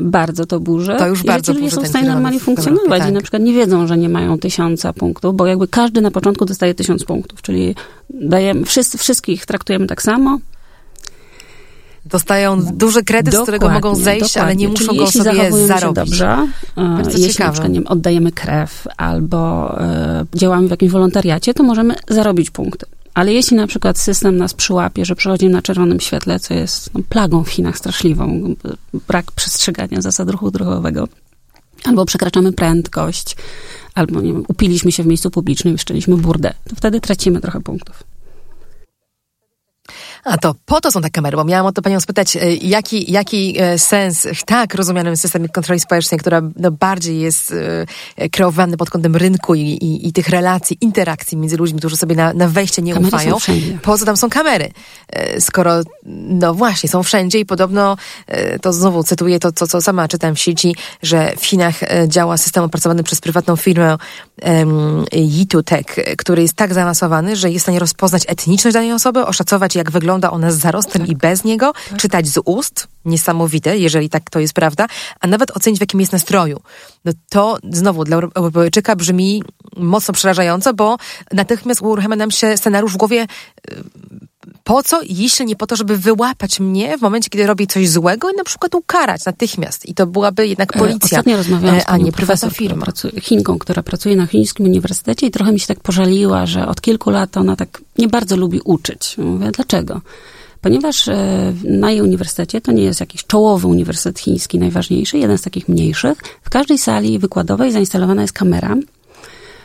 C: Bardzo to burzy.
A: To już
C: I
A: bardzo
C: ludzie są w stanie normalnie funkcjonować
A: Europie,
C: i na
A: tak.
C: przykład nie wiedzą, że nie mają tysiąca punktów, bo jakby każdy na początku dostaje tysiąc punktów, czyli dajemy, wszyscy, wszystkich traktujemy tak samo.
A: Dostają duży kredyt, z którego mogą
C: Dokładnie,
A: zejść, ale nie
C: dokładnie.
A: muszą
C: Czyli
A: go
C: jeśli
A: sobie zarobić.
C: Dobrze, e,
A: Bardzo
C: jeśli
A: ciekawe.
C: na przykład wiem, oddajemy krew albo e, działamy w jakimś wolontariacie, to możemy zarobić punkty. Ale jeśli na przykład system nas przyłapie, że przechodzimy na czerwonym świetle, co jest no, plagą w Chinach straszliwą, brak przestrzegania zasad ruchu drogowego, albo przekraczamy prędkość, albo nie wiem, upiliśmy się w miejscu publicznym i wszczęliśmy burdę, to wtedy tracimy trochę punktów.
A: A to po to są te kamery, bo miałam o to panią spytać, e, jaki, jaki e, sens w tak rozumianym systemie kontroli społecznej, która no, bardziej jest e, kreowany pod kątem rynku i, i, i, tych relacji, interakcji między ludźmi, którzy sobie na, na wejście nie
C: kamery
A: ufają. Po co tam są kamery? Skoro, no właśnie, są wszędzie i podobno, to znowu cytuję to, co, co sama czytam w sieci, że w Chinach działa system opracowany przez prywatną firmę um, Yitu Tech, który jest tak zaawansowany, że jest w stanie rozpoznać etniczność danej osoby, oszacować jak wygląda wygląda ona z zarostem tak. i bez niego, tak. czytać z ust, niesamowite, jeżeli tak to jest prawda, a nawet ocenić w jakim jest nastroju. No to znowu dla Europejczyka brzmi mocno przerażająco, bo natychmiast uruchamia nam się scenariusz w głowie y, po co, jeśli nie po to, żeby wyłapać mnie w momencie, kiedy robię coś złego i na przykład ukarać natychmiast. I to byłaby jednak e, policja,
C: Ostatnio rozmawiałam z a nie prywatna firma. Pracuje, Chinką, która pracuje na chińskim uniwersytecie i trochę mi się tak pożaliła, że od kilku lat ona tak nie bardzo lubi uczyć. Mówię, dlaczego? Ponieważ e, na jej uniwersytecie, to nie jest jakiś czołowy uniwersytet chiński, najważniejszy, jeden z takich mniejszych, w każdej sali wykładowej zainstalowana jest kamera,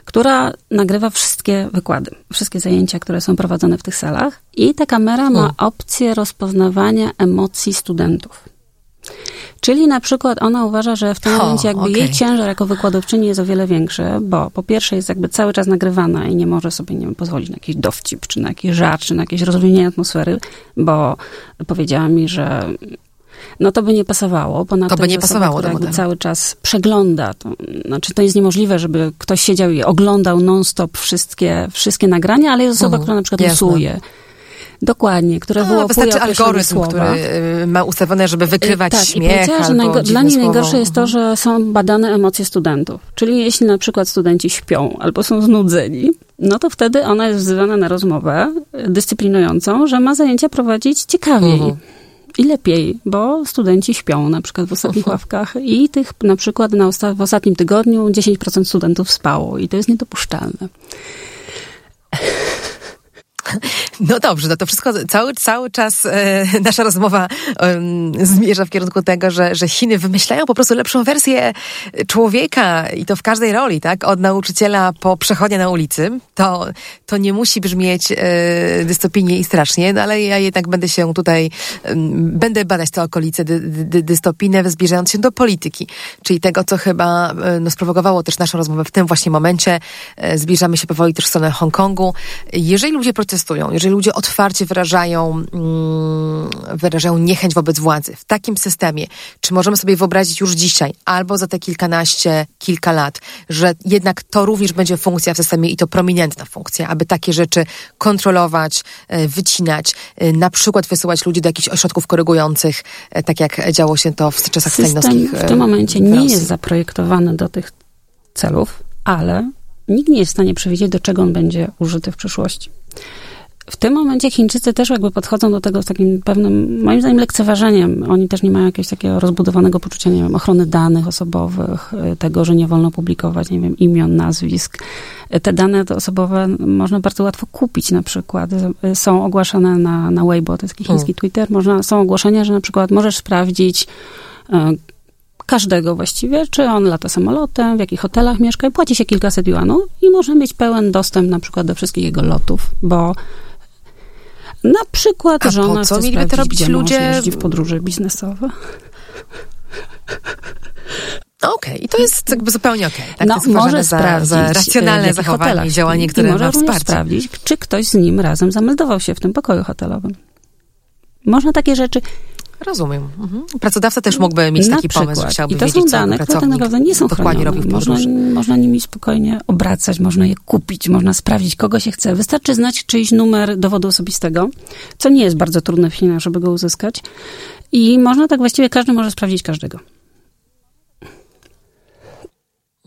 C: która nagrywa wszystkie wykłady, wszystkie zajęcia, które są prowadzone w tych salach. I ta kamera ma opcję rozpoznawania emocji studentów. Czyli na przykład ona uważa, że w tym momencie jakby okay. jej ciężar jako wykładowczyni jest o wiele większy, bo po pierwsze jest jakby cały czas nagrywana i nie może sobie, nie wiem, pozwolić na jakiś dowcip, czy na jakiś żart, czy na jakieś rozluźnienie atmosfery, bo powiedziała mi, że no to by nie pasowało, na
A: to by nie pasowało
C: osoba, która cały czas przegląda, to, znaczy to jest niemożliwe, żeby ktoś siedział i oglądał non-stop wszystkie, wszystkie nagrania, ale jest osoba, mhm, która na przykład losuje. Dokładnie, która wyłapuje
A: Wystarczy algorytm, słowa. który y, ma ustawione, żeby wykrywać tak, śmiech i
C: że najgo- Dla niej najgorsze jest to, że są badane emocje studentów. Czyli jeśli na przykład studenci śpią albo są znudzeni, no to wtedy ona jest wzywana na rozmowę dyscyplinującą, że ma zajęcia prowadzić ciekawiej. Mhm i lepiej, bo studenci śpią na przykład w ostatnich ławkach i tych na przykład na osta- w ostatnim tygodniu 10% studentów spało i to jest niedopuszczalne.
A: No dobrze, no to wszystko, cały, cały czas e, nasza rozmowa e, zmierza w kierunku tego, że, że Chiny wymyślają po prostu lepszą wersję człowieka i to w każdej roli, tak? Od nauczyciela po przechodzenie na ulicy. To, to nie musi brzmieć e, dystopijnie i strasznie, no ale ja jednak będę się tutaj, e, będę badać te okolice dy, dy, dystopijne, zbliżając się do polityki, czyli tego, co chyba e, no, sprowokowało też naszą rozmowę w tym właśnie momencie. E, zbliżamy się powoli też w stronę Hongkongu. Jeżeli ludzie protestują, protestują, jeżeli ludzie otwarcie wyrażają, mm, wyrażają niechęć wobec władzy w takim systemie, czy możemy sobie wyobrazić już dzisiaj, albo za te kilkanaście, kilka lat, że jednak to również będzie funkcja w systemie i to prominentna funkcja, aby takie rzeczy kontrolować, e, wycinać, e, na przykład wysyłać ludzi do jakichś ośrodków korygujących, e, tak jak działo się to w czasach
C: System
A: stalinowskich.
C: w tym momencie nie jest zaprojektowany do tych celów, ale nikt nie jest w stanie przewidzieć, do czego on będzie użyty w przyszłości w tym momencie Chińczycy też jakby podchodzą do tego z takim pewnym, moim zdaniem, lekceważeniem. Oni też nie mają jakiegoś takiego rozbudowanego poczucia, nie wiem, ochrony danych osobowych, y, tego, że nie wolno publikować, nie wiem, imion, nazwisk. Te dane osobowe można bardzo łatwo kupić na przykład. Y, są ogłaszane na, na Weibo, to jest taki chiński hmm. Twitter, można, są ogłoszenia, że na przykład możesz sprawdzić y, każdego właściwie, czy on lata samolotem, w jakich hotelach mieszka i płaci się kilkaset juanów i można mieć pełen dostęp na przykład do wszystkich jego lotów, bo na przykład A żona po co mieliby to robić ludzie? w podróże biznesowe.
A: Okej, okay. i to jest jakby zupełnie okej. Okay.
C: Tak? No, może sprawdzić, za
A: racjonalne zachowanie i działanie, które
C: może
A: ma wsparcie.
C: sprawdzić, czy ktoś z nim razem zameldował się w tym pokoju hotelowym. Można takie rzeczy
A: Rozumiem. Mhm. Pracodawca też mógłby mieć
C: Na
A: taki
C: przykład.
A: pomysł, chciałby
C: I to
A: wiedzieć,
C: są dane, które tak naprawdę nie są dokładnie robi można, można nimi spokojnie obracać, można je kupić, można sprawdzić, kogo się chce. Wystarczy znać czyjś numer dowodu osobistego, co nie jest bardzo trudne w Chinach, żeby go uzyskać. I można tak właściwie, każdy może sprawdzić każdego.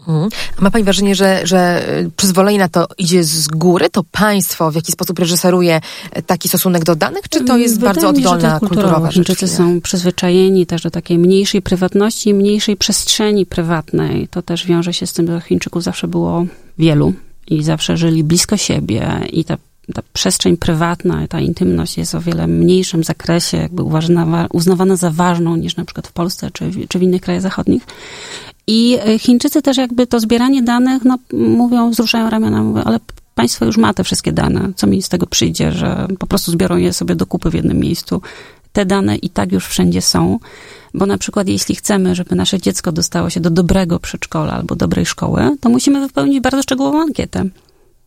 A: Mhm. A ma Pani wrażenie, że, że y, przyzwolenie na to idzie z góry? To państwo w jakiś sposób reżyseruje e, taki stosunek do danych, czy to jest
C: Wydaje
A: bardzo oddolna, mi, kulturowa rzecz?
C: Chińczycy są przyzwyczajeni też do takiej mniejszej prywatności i mniejszej przestrzeni prywatnej. To też wiąże się z tym, że Chińczyków zawsze było wielu i zawsze żyli blisko siebie i ta ta przestrzeń prywatna, ta intymność jest o wiele mniejszym zakresie, jakby uważana, uznawana za ważną niż na przykład w Polsce czy, czy w innych krajach zachodnich. I e, Chińczycy też jakby to zbieranie danych, no mówią, wzruszają ramiona, mówią, ale państwo już ma te wszystkie dane, co mi z tego przyjdzie, że po prostu zbiorą je sobie do kupy w jednym miejscu. Te dane i tak już wszędzie są, bo na przykład jeśli chcemy, żeby nasze dziecko dostało się do dobrego przedszkola albo dobrej szkoły, to musimy wypełnić bardzo szczegółową ankietę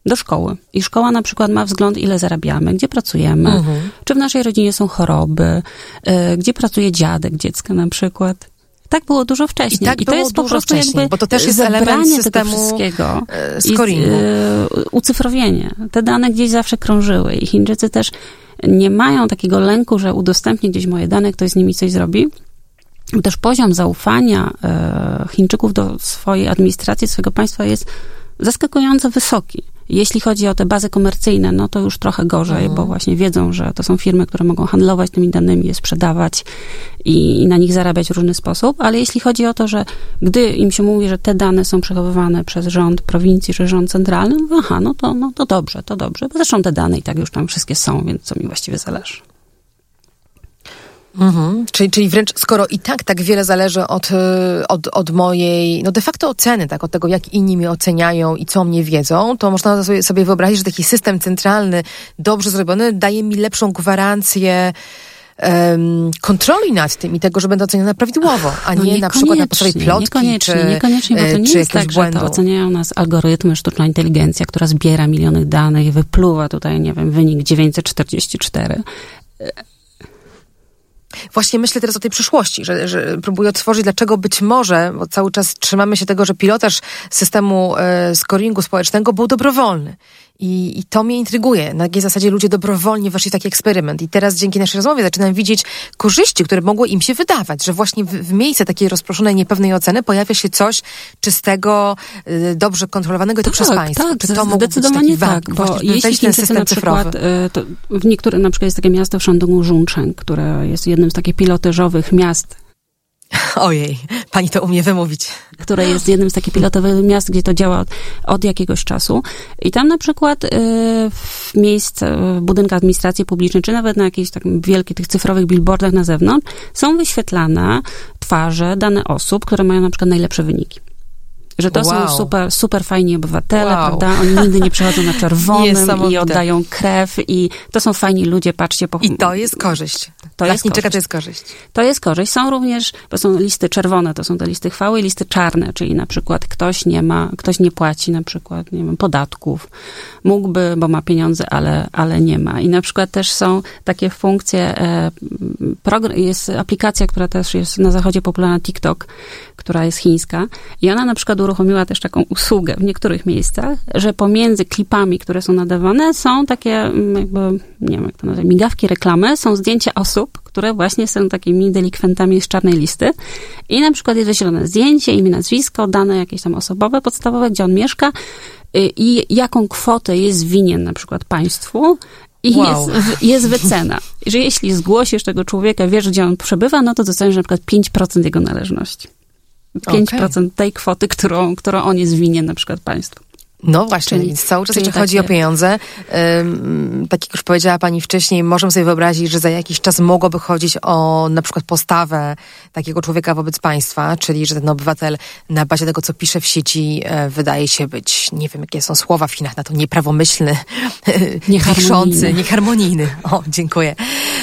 C: do szkoły. I szkoła na przykład ma wzgląd, ile zarabiamy, gdzie pracujemy, mhm. czy w naszej rodzinie są choroby, y, gdzie pracuje dziadek dziecka na przykład. Tak było dużo wcześniej. I,
A: tak I to jest po prostu jakby
C: bo to też jest element systemu tego wszystkiego.
A: E, scoringu.
C: Y, ucyfrowienie. Te dane gdzieś zawsze krążyły i Chińczycy też nie mają takiego lęku, że udostępnię gdzieś moje dane, ktoś z nimi coś zrobi. Też poziom zaufania e, Chińczyków do swojej administracji, swojego państwa jest zaskakująco wysoki. Jeśli chodzi o te bazy komercyjne, no to już trochę gorzej, mhm. bo właśnie wiedzą, że to są firmy, które mogą handlować tymi danymi, je sprzedawać i, i, na nich zarabiać w różny sposób, ale jeśli chodzi o to, że gdy im się mówi, że te dane są przechowywane przez rząd prowincji czy rząd centralny, mówię, aha, no to, no to dobrze, to dobrze, bo zresztą te dane i tak już tam wszystkie są, więc co mi właściwie zależy.
A: Mhm. Czyli, czyli wręcz, skoro i tak tak wiele zależy od, y, od, od mojej, no de facto oceny, tak, od tego, jak inni mnie oceniają i co mnie wiedzą, to można sobie, sobie wyobrazić, że taki system centralny, dobrze zrobiony, daje mi lepszą gwarancję um, kontroli nad tym i tego, że będę oceniona prawidłowo, a no nie na przykład na podstawie plotki
C: niekoniecznie,
A: czy,
C: niekoniecznie, bo to nie jest tak, błędu. że to oceniają nas algorytmy, sztuczna inteligencja, która zbiera miliony danych i wypluwa tutaj, nie wiem, wynik 944
A: Właśnie myślę teraz o tej przyszłości, że, że próbuję otworzyć, dlaczego być może, bo cały czas trzymamy się tego, że pilotaż systemu e, scoringu społecznego był dobrowolny. I, I to mnie intryguje. Na jakiej zasadzie ludzie dobrowolnie weszli w taki eksperyment. I teraz dzięki naszej rozmowie zaczynam widzieć korzyści, które mogły im się wydawać, że właśnie w, w miejsce takiej rozproszonej, niepewnej oceny pojawia się coś czystego, y, dobrze kontrolowanego i to
C: tak,
A: przez państwo.
C: Tak, Czy to zdecydowanie tak, bo jeśli ten system na przykład, y, to w niektórych, na przykład jest takie miasto w Shandongu, Zhongcheng, które jest jednym z takich pilotażowych miast
A: Ojej, pani to umie wymówić.
C: Które jest jednym z takich pilotowych miast, gdzie to działa od, jakiegoś czasu. I tam na przykład y, w miejsce, w budynkach administracji publicznej, czy nawet na jakichś tak wielkich tych cyfrowych billboardach na zewnątrz, są wyświetlane twarze, dane osób, które mają na przykład najlepsze wyniki. Że to wow. są super, super fajni obywatele, wow. prawda? Oni nigdy nie przechodzą na czerwonym i oddają krew i to są fajni ludzie, patrzcie po...
A: I to jest korzyść. To jest korzyść. to jest korzyść.
C: To jest korzyść. Są również, bo są listy czerwone, to są te listy chwały i listy czarne, czyli na przykład ktoś nie ma, ktoś nie płaci na przykład, nie wiem, podatków. Mógłby, bo ma pieniądze, ale, ale nie ma. I na przykład też są takie funkcje, e, jest aplikacja, która też jest na zachodzie popularna, TikTok, która jest chińska i ona na przykład uruchomiła też taką usługę w niektórych miejscach, że pomiędzy klipami, które są nadawane, są takie mm, jakby, nie wiem jak to nazwać, migawki, reklamy, są zdjęcia osób, które właśnie są takimi delikwentami z czarnej listy i na przykład jest wyświetlone zdjęcie, imię, nazwisko, dane jakieś tam osobowe, podstawowe, gdzie on mieszka y, i jaką kwotę jest winien na przykład państwu i wow. jest, jest wycena. Że jeśli zgłosisz tego człowieka, wiesz, gdzie on przebywa, no to dostaniesz na przykład 5% jego należności. 5% okay. tej kwoty, którą, którą on jest winien na przykład państwu.
A: No właśnie, czyli, cały czas, jeśli takie... chodzi o pieniądze, um, tak jak już powiedziała pani wcześniej, możemy sobie wyobrazić, że za jakiś czas mogłoby chodzić o na przykład postawę takiego człowieka wobec państwa, czyli że ten obywatel na bazie tego, co pisze w sieci, e, wydaje się być, nie wiem jakie są słowa w Chinach na to, nieprawomyślny, piszący, nieharmonijny. O, dziękuję.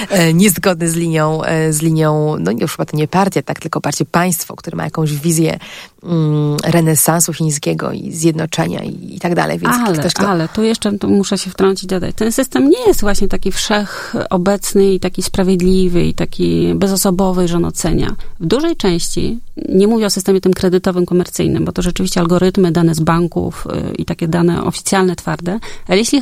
A: E, niezgodny z linią, e, z linią, no już chyba to nie partia, tak, tylko bardziej państwo, które ma jakąś wizję mm, renesansu chińskiego i zjednoczenia i i tak dalej.
C: Więc ale, ktoś, kto... ale tu jeszcze muszę się wtrącić, dodać. Ten system nie jest właśnie taki wszechobecny i taki sprawiedliwy i taki bezosobowy, że on ocenia. W dużej części, nie mówię o systemie tym kredytowym, komercyjnym, bo to rzeczywiście algorytmy, dane z banków y, i takie dane oficjalne, twarde, ale jeśli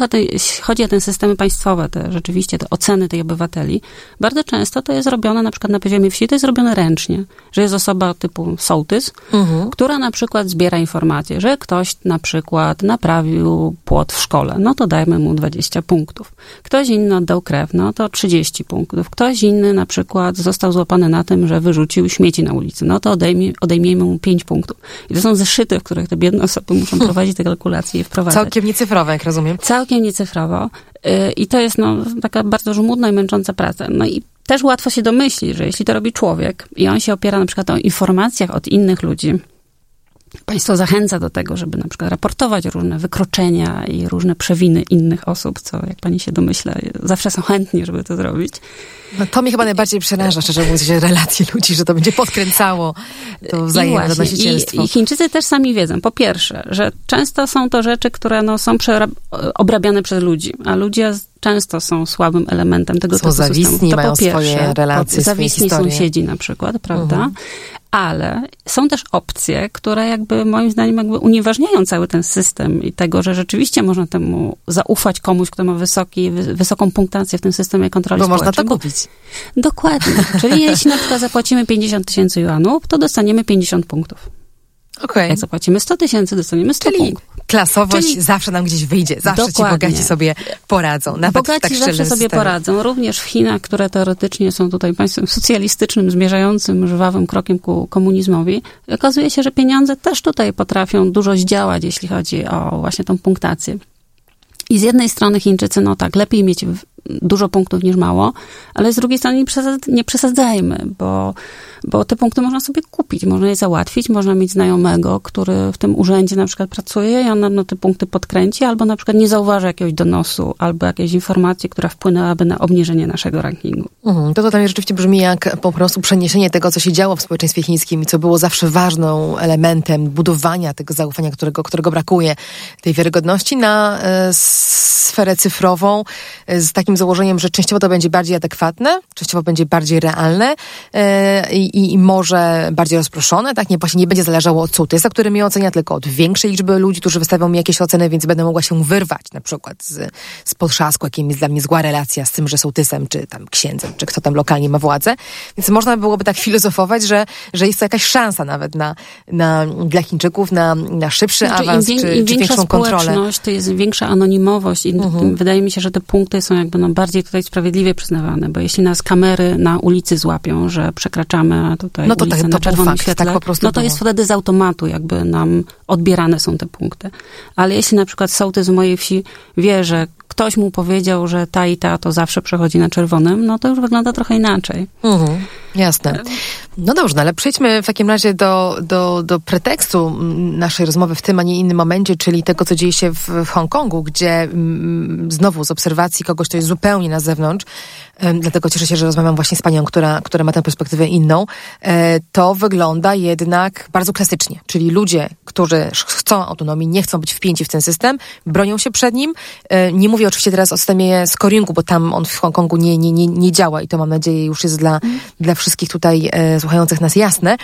C: chodzi o te systemy państwowe, te rzeczywiście te oceny tej obywateli, bardzo często to jest robione na przykład na poziomie wsi, to jest robione ręcznie, że jest osoba typu sołtys, mhm. Która na przykład zbiera informacje, że ktoś na przykład naprawił płot w szkole, no to dajmy mu 20 punktów. Ktoś inny oddał krew, no to 30 punktów. Ktoś inny na przykład został złapany na tym, że wyrzucił śmieci na ulicy, no to odejmie, odejmiemy mu 5 punktów. I to są zeszyty, w których te biedne osoby muszą prowadzić te kalkulacje i wprowadzać.
A: Całkiem niecyfrowe, jak rozumiem.
C: Całkiem niecyfrowo. Y, I to jest no, taka bardzo żmudna i męcząca praca. No i też łatwo się domyślić, że jeśli to robi człowiek i on się opiera na przykład o informacjach od innych ludzi, Państwo zachęca do tego, żeby na przykład raportować różne wykroczenia i różne przewiny innych osób, co jak pani się domyśla, zawsze są chętni, żeby to zrobić.
A: No to mnie chyba najbardziej przeraża, szczerze mówiąc, relacje ludzi, że to będzie podkręcało to wzajemne donosicielstwo.
C: I, I Chińczycy też sami wiedzą, po pierwsze, że często są to rzeczy, które no, są obrabiane przez ludzi, a ludzie często są słabym elementem tego
A: są typu zawisni, systemu. To mają po pierwsze, swoje relacje,
C: zawisni
A: swoje
C: sąsiedzi na przykład, prawda? Mhm ale są też opcje, które jakby moim zdaniem jakby unieważniają cały ten system i tego, że rzeczywiście można temu zaufać komuś, kto ma wysoki, wysoką punktację w tym systemie kontroli
A: Bo można to kupić.
C: Dokładnie. Czyli jeśli na przykład zapłacimy 50 tysięcy juanów, to dostaniemy 50 punktów.
A: Okay.
C: Jak zapłacimy 100 tysięcy, dostaniemy 100
A: Czyli
C: punktów.
A: klasowość Czyli zawsze nam gdzieś wyjdzie. Zawsze Dokładnie. ci bogaci sobie poradzą. Nawet
C: bogaci
A: tak
C: zawsze sobie poradzą. Również w Chinach, które teoretycznie są tutaj państwem socjalistycznym, zmierzającym żwawym krokiem ku komunizmowi, okazuje się, że pieniądze też tutaj potrafią dużo zdziałać, jeśli chodzi o właśnie tą punktację. I z jednej strony Chińczycy, no tak, lepiej mieć dużo punktów niż mało, ale z drugiej strony nie, przesad, nie przesadzajmy, bo, bo te punkty można sobie kupić, można je załatwić, można mieć znajomego, który w tym urzędzie na przykład pracuje i on no, te punkty podkręci, albo na przykład nie zauważy jakiegoś donosu, albo jakiejś informacji, która wpłynęłaby na obniżenie naszego rankingu.
A: Mhm, to to tam rzeczywiście brzmi jak po prostu przeniesienie tego, co się działo w społeczeństwie chińskim i co było zawsze ważną elementem budowania tego zaufania, którego, którego brakuje, tej wiarygodności na e, sferę cyfrową e, z takim takim założeniem, że częściowo to będzie bardziej adekwatne, częściowo będzie bardziej realne yy, i, i, może bardziej rozproszone, tak? Nie, właśnie nie będzie zależało od sołtysa, który mnie ocenia, tylko od większej liczby ludzi, którzy wystawią mi jakieś oceny, więc będę mogła się wyrwać na przykład z, z potrzasku, jakim jest dla mnie zła relacja z tym, że sołtysem, czy tam księdzem, czy kto tam lokalnie ma władzę. Więc można byłoby tak filozofować, że, że jest to jakaś szansa nawet na, na, dla Chińczyków na, na szybszy znaczy, awans, im, czy,
C: im
A: czy większą kontrolę.
C: to jest większa anonimowość i mhm. wydaje mi się, że te punkty są jakby bardziej tutaj sprawiedliwie przyznawane, bo jeśli nas kamery na ulicy złapią, że przekraczamy tutaj
A: no to
C: ulicę
A: tak,
C: na czerwonym
A: fakt,
C: świetle,
A: tak po prostu
C: no to
A: było.
C: jest wtedy z automatu jakby nam odbierane są te punkty. Ale jeśli na przykład sołtys z mojej wsi wie, że ktoś mu powiedział, że ta i ta to zawsze przechodzi na czerwonym, no to już wygląda trochę inaczej.
A: Mhm, jasne. No dobrze, no ale przejdźmy w takim razie do, do, do pretekstu naszej rozmowy w tym, a nie innym momencie, czyli tego, co dzieje się w, w Hongkongu, gdzie mm, znowu z obserwacji kogoś, kto jest zupełnie na zewnątrz, dlatego cieszę się, że rozmawiam właśnie z panią, która, która ma tę perspektywę inną, e, to wygląda jednak bardzo klasycznie. Czyli ludzie, którzy chcą autonomii, nie chcą być wpięci w ten system, bronią się przed nim. E, nie mówię oczywiście teraz o systemie scoringu, bo tam on w Hongkongu nie, nie, nie, nie działa i to mam nadzieję już jest dla, mm. dla wszystkich tutaj e, słuchających nas jasne,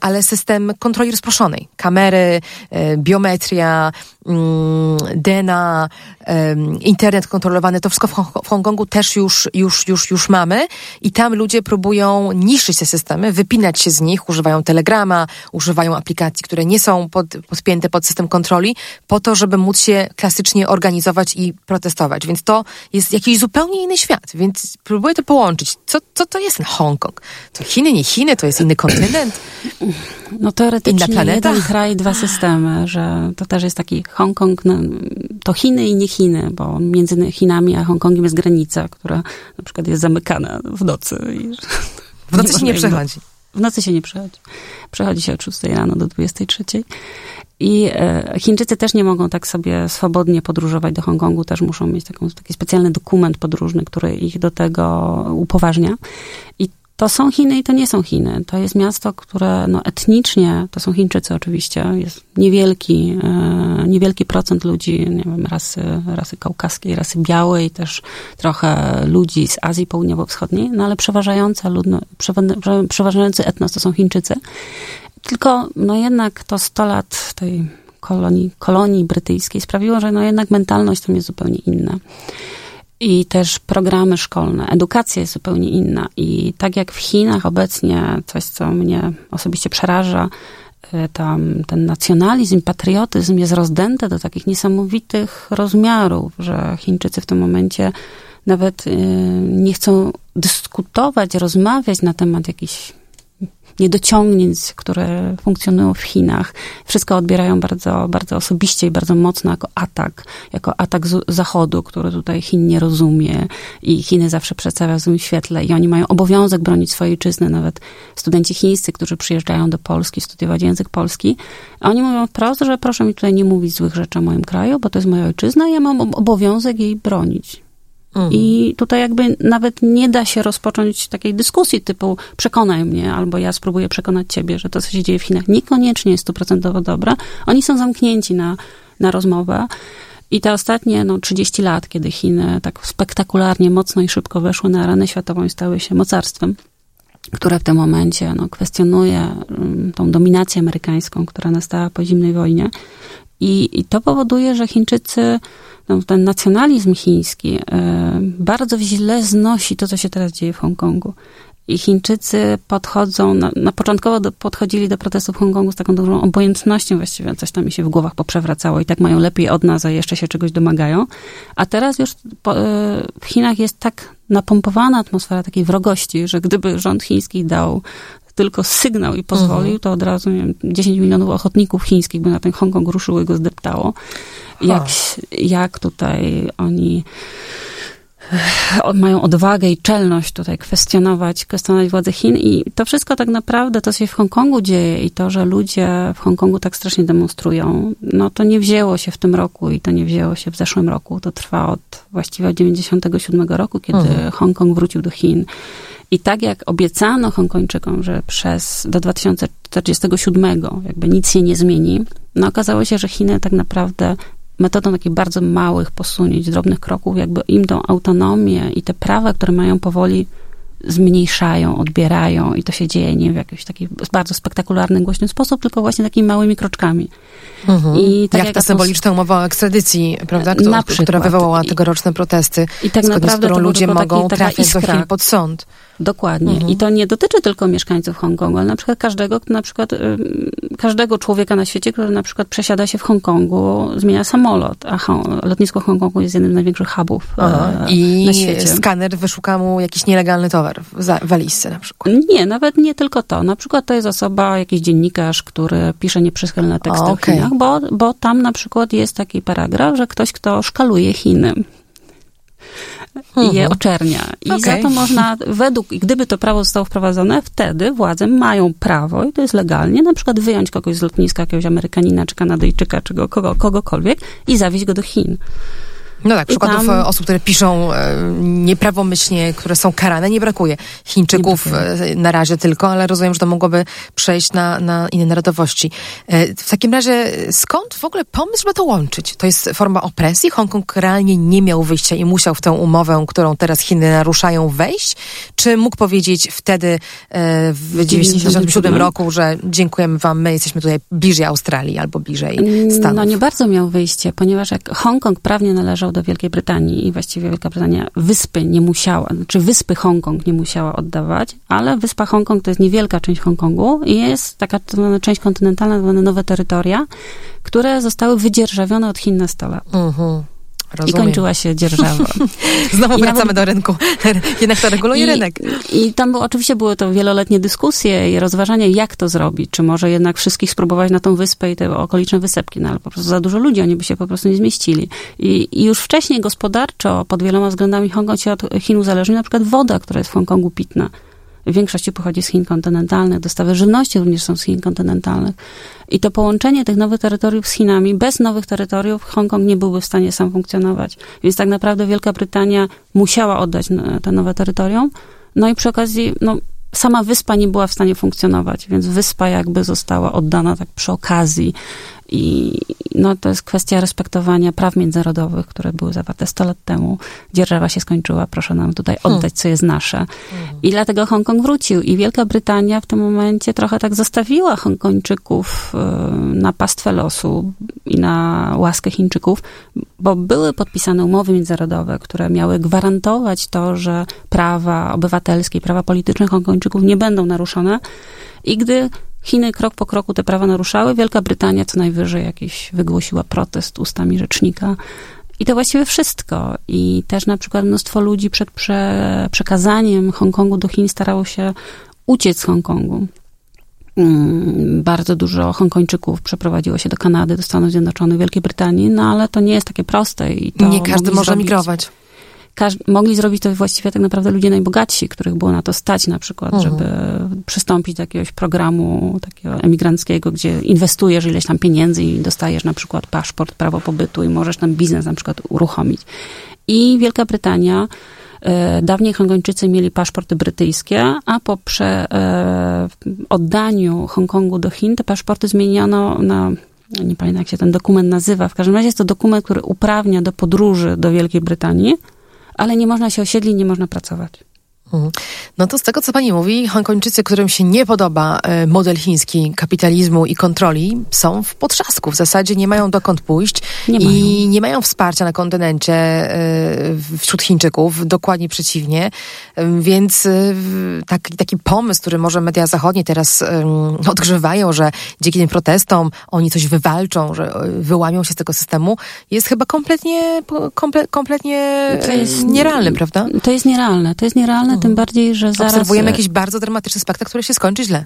A: ale system kontroli rozproszonej. Kamery, biometria, mm, DNA, internet kontrolowany, to wszystko w Hongkongu też już, już, już, już mamy i tam ludzie próbują niszczyć te systemy, wypinać się z nich, używają telegrama, używają aplikacji, które nie są pod, podpięte pod system kontroli, po to, żeby móc się klasycznie organizować i protestować. Więc to jest jakiś zupełnie inny świat, więc próbuję to połączyć. Co, co to jest ten Hongkong? To Chiny, nie Chiny, to jest inny kontynent?
C: No teoretycznie Inna planeta? jeden kraj, dwa systemy, że to też jest taki Hongkong, no, to Chiny i nie Chiny, bo między Chinami a Hongkongiem jest granica, która na przykład jest zamykana w nocy.
A: W nocy się nie przechodzi.
C: W nocy się nie przechodzi. Przechodzi się od 6 rano do 23. I e, Chińczycy też nie mogą tak sobie swobodnie podróżować do Hongkongu, też muszą mieć taką, taki specjalny dokument podróżny, który ich do tego upoważnia. I to są Chiny i to nie są Chiny. To jest miasto, które no, etnicznie, to są Chińczycy oczywiście, jest niewielki, e, niewielki procent ludzi, nie wiem, rasy, rasy kaukaskiej, rasy białej, też trochę ludzi z Azji Południowo-Wschodniej, no ale przeważająca ludno, przeważający etnos to są Chińczycy. Tylko, no jednak to 100 lat tej kolonii, kolonii brytyjskiej sprawiło, że no jednak mentalność tam jest zupełnie inna i też programy szkolne. Edukacja jest zupełnie inna. I tak jak w Chinach obecnie, coś co mnie osobiście przeraża, y, tam ten nacjonalizm, patriotyzm jest rozdęty do takich niesamowitych rozmiarów, że Chińczycy w tym momencie nawet y, nie chcą dyskutować, rozmawiać na temat jakichś niedociągnięć, które funkcjonują w Chinach. Wszystko odbierają bardzo, bardzo osobiście i bardzo mocno jako atak, jako atak Zachodu, który tutaj Chin nie rozumie i Chiny zawsze przedstawia w złym świetle i oni mają obowiązek bronić swojej ojczyzny. Nawet studenci chińscy, którzy przyjeżdżają do Polski studiować język polski, oni mówią wprost, że proszę mi tutaj nie mówić złych rzeczy o moim kraju, bo to jest moja ojczyzna i ja mam obowiązek jej bronić. Mhm. I tutaj jakby nawet nie da się rozpocząć takiej dyskusji typu przekonaj mnie, albo ja spróbuję przekonać ciebie, że to, co się dzieje w Chinach, niekoniecznie jest stuprocentowo dobre. Oni są zamknięci na, na rozmowę. I te ostatnie no, 30 lat, kiedy Chiny tak spektakularnie, mocno i szybko weszły na arenę światową i stały się mocarstwem, które w tym momencie no, kwestionuje um, tą dominację amerykańską, która nastała po zimnej wojnie. I, I to powoduje, że Chińczycy no, ten nacjonalizm chiński e, bardzo źle znosi to, co się teraz dzieje w Hongkongu. I Chińczycy podchodzą, na, na początkowo do, podchodzili do protestów w Hongkongu z taką dużą obojętnością właściwie, coś tam mi się w głowach poprzewracało i tak mają lepiej od nas, a jeszcze się czegoś domagają. A teraz już po, e, w Chinach jest tak napompowana atmosfera takiej wrogości, że gdyby rząd chiński dał tylko sygnał i pozwolił, mhm. to od razu nie wiem, 10 milionów ochotników chińskich by na ten Hongkong ruszyły, go zdeptało jak, jak tutaj oni mają odwagę i czelność tutaj kwestionować, kwestionować władzę Chin i to wszystko tak naprawdę, to co się w Hongkongu dzieje i to, że ludzie w Hongkongu tak strasznie demonstrują, no to nie wzięło się w tym roku i to nie wzięło się w zeszłym roku. To trwa od właściwie od 97 roku, kiedy mhm. Hongkong wrócił do Chin. I tak jak obiecano Hongkończykom, że przez do 2047 jakby nic się nie zmieni, no okazało się, że Chiny tak naprawdę metodą takich bardzo małych posunięć, drobnych kroków, jakby im tą autonomię i te prawa, które mają powoli zmniejszają, odbierają i to się dzieje nie w jakiś taki bardzo spektakularny, głośny sposób, tylko właśnie takimi małymi kroczkami.
A: Mhm. I tak jak, jak ta symboliczna umowa o ekstradycji, prawda, która, która wywołała tegoroczne protesty, I tak naprawdę z którą ludzie mogą trafić do Chin pod sąd.
C: Dokładnie. Mhm. I to nie dotyczy tylko mieszkańców Hongkongu, ale na przykład każdego, na przykład, każdego człowieka na świecie, który na przykład przesiada się w Hongkongu, zmienia samolot, a lotnisko Hongkongu jest jednym z największych hubów e,
A: I
C: na świecie.
A: skaner wyszuka mu jakiś nielegalny towar w walizce na przykład.
C: Nie, nawet nie tylko to. Na przykład to jest osoba, jakiś dziennikarz, który pisze nieprzychylne teksty o, okay. w Chinach, bo, bo tam na przykład jest taki paragraf, że ktoś, kto szkaluje Chiny i je mhm. oczernia. I okay. za to można, według, gdyby to prawo zostało wprowadzone, wtedy władze mają prawo, i to jest legalnie, na przykład wyjąć kogoś z lotniska, jakiegoś Amerykanina, czy Kanadyjczyka, czy kogo, kogokolwiek i zawieźć go do Chin.
A: No tak, przykładów tam... osób, które piszą e, nieprawomyślnie, które są karane, nie brakuje. Chińczyków nie brakuje. na razie tylko, ale rozumiem, że to mogłoby przejść na, na inne narodowości. E, w takim razie skąd w ogóle pomysł, żeby to łączyć? To jest forma opresji? Hongkong realnie nie miał wyjścia i musiał w tę umowę, którą teraz Chiny naruszają, wejść? Czy mógł powiedzieć wtedy e, w 1997 roku, że dziękujemy wam, my jesteśmy tutaj bliżej Australii albo bliżej Stanów?
C: No nie bardzo miał wyjście, ponieważ jak Hongkong prawnie należał do Wielkiej Brytanii i właściwie Wielka Brytania wyspy nie musiała, czy znaczy wyspy Hongkong nie musiała oddawać, ale wyspa Hongkong to jest niewielka część Hongkongu i jest taka część kontynentalna, nowe terytoria, które zostały wydzierżawione od Chin na stole. Uh mhm. -huh. Rozumiem. I kończyła się dzierżawa.
A: Znowu I wracamy do rynku. Jednak to reguluje
C: I,
A: rynek.
C: I tam było, oczywiście były to wieloletnie dyskusje i rozważania, jak to zrobić. Czy może jednak wszystkich spróbować na tą wyspę i te okoliczne wysepki, no ale po prostu za dużo ludzi, oni by się po prostu nie zmieścili. I, i już wcześniej gospodarczo, pod wieloma względami Hongkong się od Chin uzależnił, na przykład woda, która jest w Hongkongu pitna w większości pochodzi z Chin kontynentalnych, dostawy żywności również są z Chin kontynentalnych. I to połączenie tych nowych terytoriów z Chinami, bez nowych terytoriów Hongkong nie byłby w stanie sam funkcjonować. Więc tak naprawdę Wielka Brytania musiała oddać te nowe terytorium. No i przy okazji, no, sama wyspa nie była w stanie funkcjonować, więc wyspa jakby została oddana tak przy okazji i no, to jest kwestia respektowania praw międzynarodowych, które były zawarte 100 lat temu. Dzierżawa się skończyła, proszę nam tutaj hmm. oddać, co jest nasze. Hmm. I dlatego Hongkong wrócił. I Wielka Brytania w tym momencie trochę tak zostawiła Hongkończyków y, na pastwę losu i na łaskę Chińczyków, bo były podpisane umowy międzynarodowe, które miały gwarantować to, że prawa obywatelskie, prawa polityczne Hongkończyków nie będą naruszone. I gdy Chiny krok po kroku te prawa naruszały. Wielka Brytania co najwyżej jakiś wygłosiła protest ustami rzecznika. I to właściwie wszystko. I też na przykład mnóstwo ludzi przed prze, przekazaniem Hongkongu do Chin starało się uciec z Hongkongu. Mm, bardzo dużo Hongkończyków przeprowadziło się do Kanady, do Stanów Zjednoczonych, Wielkiej Brytanii, no ale to nie jest takie proste. I to
A: nie każdy może
C: zrobić,
A: migrować.
C: Mogli zrobić to właściwie tak naprawdę ludzie najbogatsi, których było na to stać na przykład, mhm. żeby przystąpić do jakiegoś programu takiego emigranckiego, gdzie inwestujesz ileś tam pieniędzy i dostajesz na przykład paszport, prawo pobytu i możesz tam biznes na przykład uruchomić. I Wielka Brytania E, dawniej Hongkończycy mieli paszporty brytyjskie, a po prze, e, oddaniu Hongkongu do Chin te paszporty zmieniono na nie pamiętam jak się ten dokument nazywa, w każdym razie jest to dokument, który uprawnia do podróży do Wielkiej Brytanii, ale nie można się osiedlić, nie można pracować.
A: Mhm. No to z tego, co pani mówi, Hongkończycy, którym się nie podoba e, model chiński kapitalizmu i kontroli, są w potrzasku. W zasadzie nie mają dokąd pójść nie i mają. nie mają wsparcia na kontynencie e, wśród Chińczyków, dokładnie przeciwnie. E, więc taki, taki pomysł, który może media zachodnie teraz odgrzewają, że dzięki tym protestom oni coś wywalczą, że wyłamią się z tego systemu, jest chyba kompletnie, komple, kompletnie jest, nierealny, prawda?
C: To jest nierealne. To jest nierealne, tym bardziej, że zaraz...
A: Obserwujemy e, jakiś bardzo dramatyczny spektakl, który się skończy źle.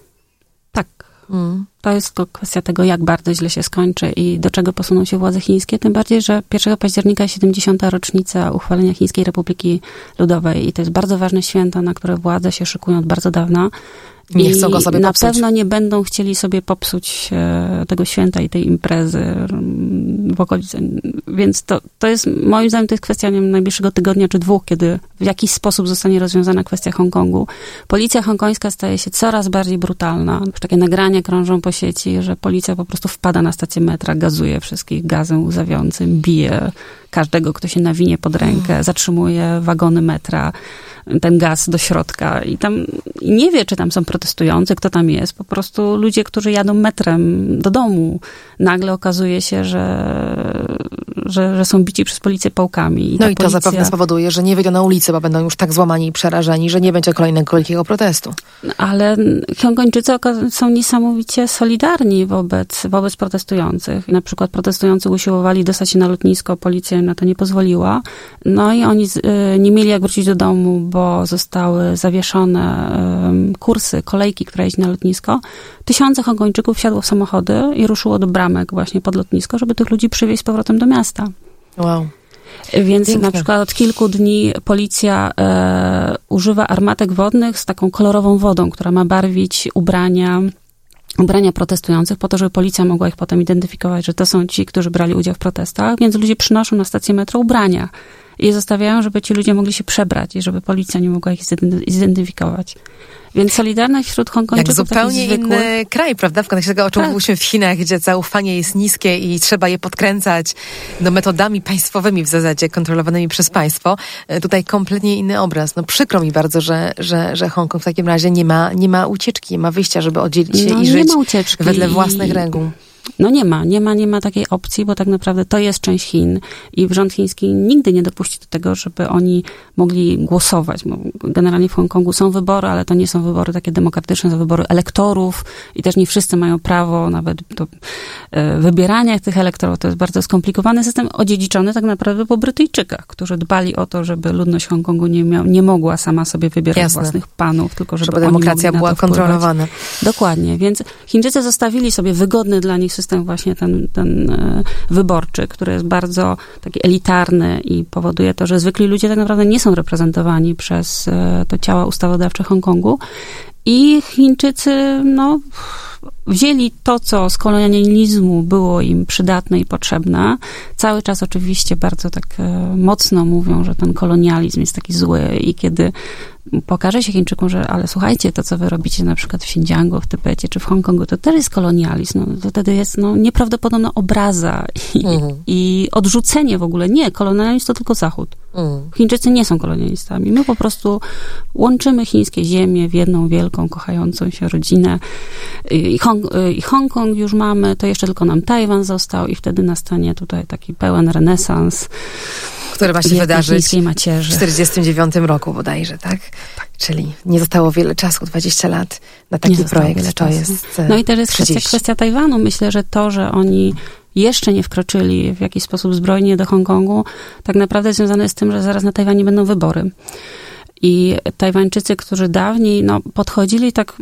C: Tak. Mm. To jest to kwestia tego, jak bardzo źle się skończy i do czego posuną się władze chińskie. Tym bardziej, że 1 października 70. rocznica uchwalenia Chińskiej Republiki Ludowej i to jest bardzo ważne święto, na które władze się szykują od bardzo dawna.
A: Nie chcą go sobie
C: na
A: popsuć.
C: pewno nie będą chcieli sobie popsuć e, tego święta i tej imprezy mm, w okolicy. Więc to, to jest, moim zdaniem, to jest kwestia wiem, najbliższego tygodnia czy dwóch, kiedy w jakiś sposób zostanie rozwiązana kwestia Hongkongu. Policja hongkońska staje się coraz bardziej brutalna. Takie nagrania krążą po sieci, że policja po prostu wpada na stację metra, gazuje wszystkich gazem łzawiącym, bije każdego, kto się nawinie pod rękę, zatrzymuje wagony metra ten gaz do środka i tam nie wie, czy tam są protestujący, kto tam jest. Po prostu ludzie, którzy jadą metrem do domu, nagle okazuje się, że, że, że są bici przez policję pałkami.
A: I no i policja... to zapewne spowoduje, że nie wyjdą na ulicę, bo będą już tak złamani i przerażeni, że nie będzie kolejnego wielkiego protestu.
C: Ale Hongkończycy są niesamowicie solidarni wobec, wobec protestujących. Na przykład protestujący usiłowali dostać się na lotnisko, policja na to nie pozwoliła. No i oni y, nie mieli jak wrócić do domu, bo zostały zawieszone kursy, kolejki, które jeździ na lotnisko. Tysiące Hongkończyków wsiadło w samochody i ruszyło do bramek właśnie pod lotnisko, żeby tych ludzi przywieźć z powrotem do miasta.
A: Wow.
C: Więc Piękne. na przykład od kilku dni policja e, używa armatek wodnych z taką kolorową wodą, która ma barwić ubrania ubrania protestujących po to, żeby policja mogła ich potem identyfikować, że to są ci, którzy brali udział w protestach, więc ludzie przynoszą na stację metro ubrania i je zostawiają, żeby ci ludzie mogli się przebrać i żeby policja nie mogła ich zidentyfikować. Więc solidarność wśród Hongkończyków
A: Jak zupełnie inny kraj, prawda? W kontekście tego, o czym tak. mówiliśmy w Chinach, gdzie zaufanie jest niskie i trzeba je podkręcać no, metodami państwowymi w zasadzie, kontrolowanymi przez państwo. E, tutaj kompletnie inny obraz. No przykro mi bardzo, że, że, że Hongkong w takim razie nie ma, nie ma ucieczki, nie ma wyjścia, żeby oddzielić się
C: no,
A: i żyć wedle własnych reguł.
C: No nie ma, nie ma, nie ma takiej opcji, bo tak naprawdę to jest część Chin i rząd chiński nigdy nie dopuści do tego, żeby oni mogli głosować. Generalnie w Hongkongu są wybory, ale to nie są wybory takie demokratyczne, to wybory elektorów i też nie wszyscy mają prawo nawet do e, wybierania tych elektorów. To jest bardzo skomplikowany system, odziedziczony tak naprawdę po Brytyjczykach, którzy dbali o to, żeby ludność Hongkongu nie, miał, nie mogła sama sobie wybierać Jasne. własnych panów, tylko żeby,
A: żeby demokracja była kontrolowana.
C: Dokładnie, więc Chińczycy zostawili sobie wygodny dla nich system właśnie ten, ten e, wyborczy, który jest bardzo taki elitarny i powoduje to, że zwykli ludzie tak naprawdę nie są reprezentowani przez e, to ciała ustawodawcze Hongkongu. I Chińczycy, no, wzięli to, co z kolonializmu było im przydatne i potrzebne. Cały czas oczywiście bardzo tak e, mocno mówią, że ten kolonializm jest taki zły i kiedy pokaże się Chińczykom, że ale słuchajcie, to co wy robicie na przykład w Xinjiangu, w Tybecie czy w Hongkongu, to też jest kolonializm. No, to wtedy jest no, nieprawdopodobna obraza i, mhm. i odrzucenie w ogóle. Nie, kolonializm to tylko Zachód. Mhm. Chińczycy nie są kolonialistami. My po prostu łączymy chińskie ziemie w jedną wielką, kochającą się rodzinę. I, Hong, I Hongkong już mamy, to jeszcze tylko nam Tajwan został i wtedy nastanie tutaj taki pełen renesans
A: które ma się wydarzyć macierzy. w 49 roku bodajże, tak? tak? Czyli nie zostało wiele czasu, 20 lat na taki projekt. To jest
C: No i też jest kwestia, kwestia Tajwanu. Myślę, że to, że oni jeszcze nie wkroczyli w jakiś sposób zbrojnie do Hongkongu, tak naprawdę związane jest z tym, że zaraz na Tajwanie będą wybory. I Tajwańczycy, którzy dawniej no, podchodzili tak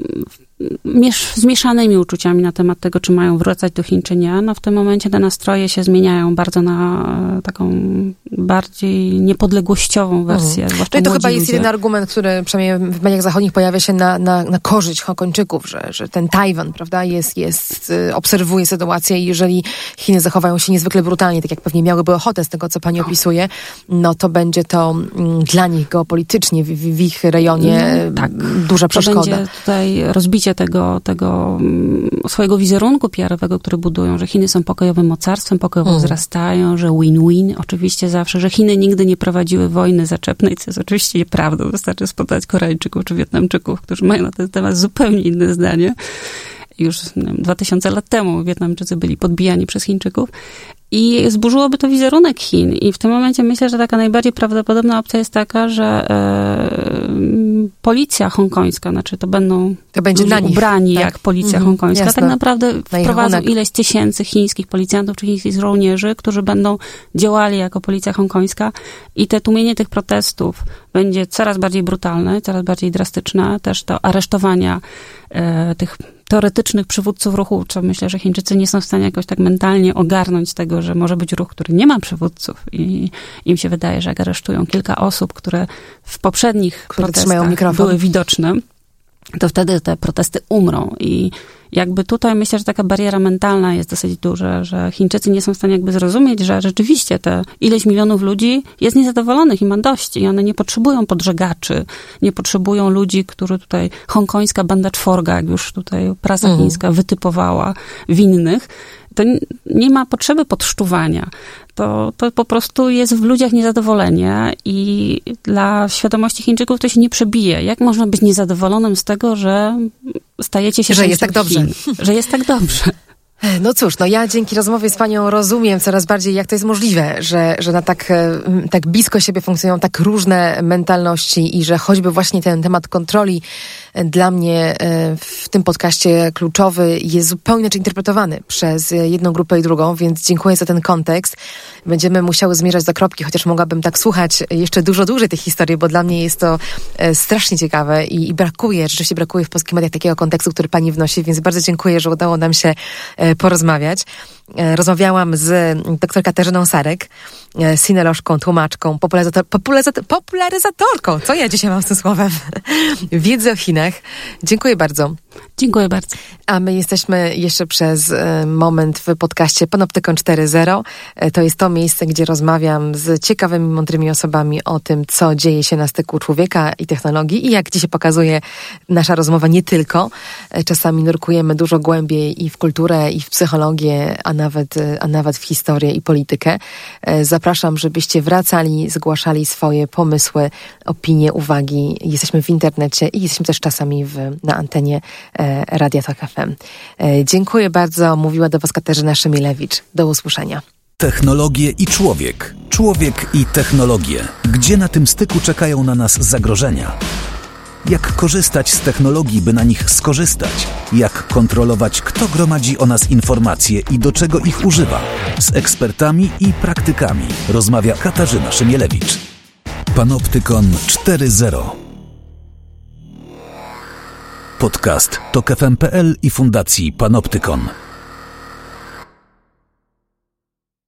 C: miesz, z mieszanymi uczuciami na temat tego, czy mają wracać do Chin, czy nie. No w tym momencie te nastroje się zmieniają bardzo na e, taką bardziej niepodległościową wersję.
A: Mhm. No i to chyba jest jeden argument, który przynajmniej w mediach zachodnich pojawia się na, na, na korzyść Hongkończyków, że, że ten Tajwan, prawda, jest, jest, y, obserwuje sytuację i jeżeli Chiny zachowają się niezwykle brutalnie, tak jak pewnie miałyby ochotę z tego, co pani opisuje, no to będzie to mm, dla nich geopolitycznie w, w ich rejonie no, tak. duża przeszkoda.
C: To będzie tutaj rozbicie tego, tego mm, swojego wizerunku PR-owego, który budują, że Chiny są pokojowym mocarstwem, pokojowo mm. wzrastają, że win-win, oczywiście zawsze, że Chiny nigdy nie prowadziły wojny zaczepnej, co jest oczywiście nieprawdą. Wystarczy spotkać Koreańczyków czy Wietnamczyków, którzy mają na ten temat zupełnie inne zdanie już wiem, 2000 lat temu Wietnamczycy byli podbijani przez Chińczyków. I zburzyłoby to wizerunek Chin. I w tym momencie myślę, że taka najbardziej prawdopodobna opcja jest taka, że e, policja hongkońska, znaczy to będą
A: to będzie
C: ludzie ubrani
A: tak.
C: jak policja mm, hongkońska, jasne. tak naprawdę wprowadzą ileś tysięcy chińskich policjantów czy chińskich żołnierzy, którzy będą działali jako policja hongkońska i te tłumienie tych protestów będzie coraz bardziej brutalne, coraz bardziej drastyczne. Też to aresztowania e, tych teoretycznych przywódców ruchu, co myślę, że Chińczycy nie są w stanie jakoś tak mentalnie ogarnąć tego, że może być ruch, który nie ma przywódców i im się wydaje, że jak aresztują kilka osób, które w poprzednich które protestach były widoczne, to wtedy te protesty umrą. I jakby tutaj myślę, że taka bariera mentalna jest dosyć duża, że Chińczycy nie są w stanie jakby zrozumieć, że rzeczywiście te ileś milionów ludzi jest niezadowolonych i ma dość. I one nie potrzebują podżegaczy, nie potrzebują ludzi, którzy tutaj hongkońska banda czworga, jak już tutaj prasa mhm. chińska wytypowała, winnych, to nie ma potrzeby podszczuwania. To, to po prostu jest w ludziach niezadowolenie i dla świadomości Chińczyków to się nie przebije. Jak można być niezadowolonym z tego, że stajecie się
A: że jest tak dobrze.
C: Chin, że jest tak dobrze.
A: No cóż, no ja dzięki rozmowie z panią rozumiem coraz bardziej, jak to jest możliwe, że, że na tak, e, tak blisko siebie funkcjonują tak różne mentalności i że choćby właśnie ten temat kontroli e, dla mnie e, w tym podcaście kluczowy jest zupełnie inaczej interpretowany przez jedną grupę i drugą, więc dziękuję za ten kontekst. Będziemy musiały zmierzać do kropki, chociaż mogłabym tak słuchać jeszcze dużo dłużej tych historii, bo dla mnie jest to strasznie ciekawe i, i brakuje, rzeczywiście brakuje w polskich mediach takiego kontekstu, który pani wnosi, więc bardzo dziękuję, że udało nam się porozmawiać. E, rozmawiałam z dr Katarzyną Sarek, e, sinolożką, tłumaczką, popularyzator, popularyzator, popularyzatorką, co ja dzisiaj mam z tym słowem, wiedzy o Chinach. Dziękuję bardzo.
C: Dziękuję bardzo.
A: A my jesteśmy jeszcze przez e, moment w podcaście Panoptykon 4.0. To jest to miejsce, gdzie rozmawiam z ciekawymi, mądrymi osobami o tym, co dzieje się na styku człowieka i technologii i jak dzisiaj pokazuje nasza rozmowa nie tylko. Czasami nurkujemy dużo głębiej i w kulturę, i w psychologię, a nawet, a nawet w historię i politykę. E, zapraszam, żebyście wracali, zgłaszali swoje pomysły, opinie, uwagi. Jesteśmy w internecie i jesteśmy też czasami w, na antenie e, Radia Tok FM. E, dziękuję bardzo. Mówiła do Was Katarzyna Szymilewicz. Do usłyszenia.
B: Technologie i człowiek. Człowiek i technologie. Gdzie na tym styku czekają na nas zagrożenia? Jak korzystać z technologii, by na nich skorzystać, jak kontrolować, kto gromadzi o nas informacje i do czego ich używa. Z ekspertami i praktykami rozmawia Katarzyna Szymielewicz. Panoptykon 4.0 Podcast to KFM.pl i Fundacji Panoptykon.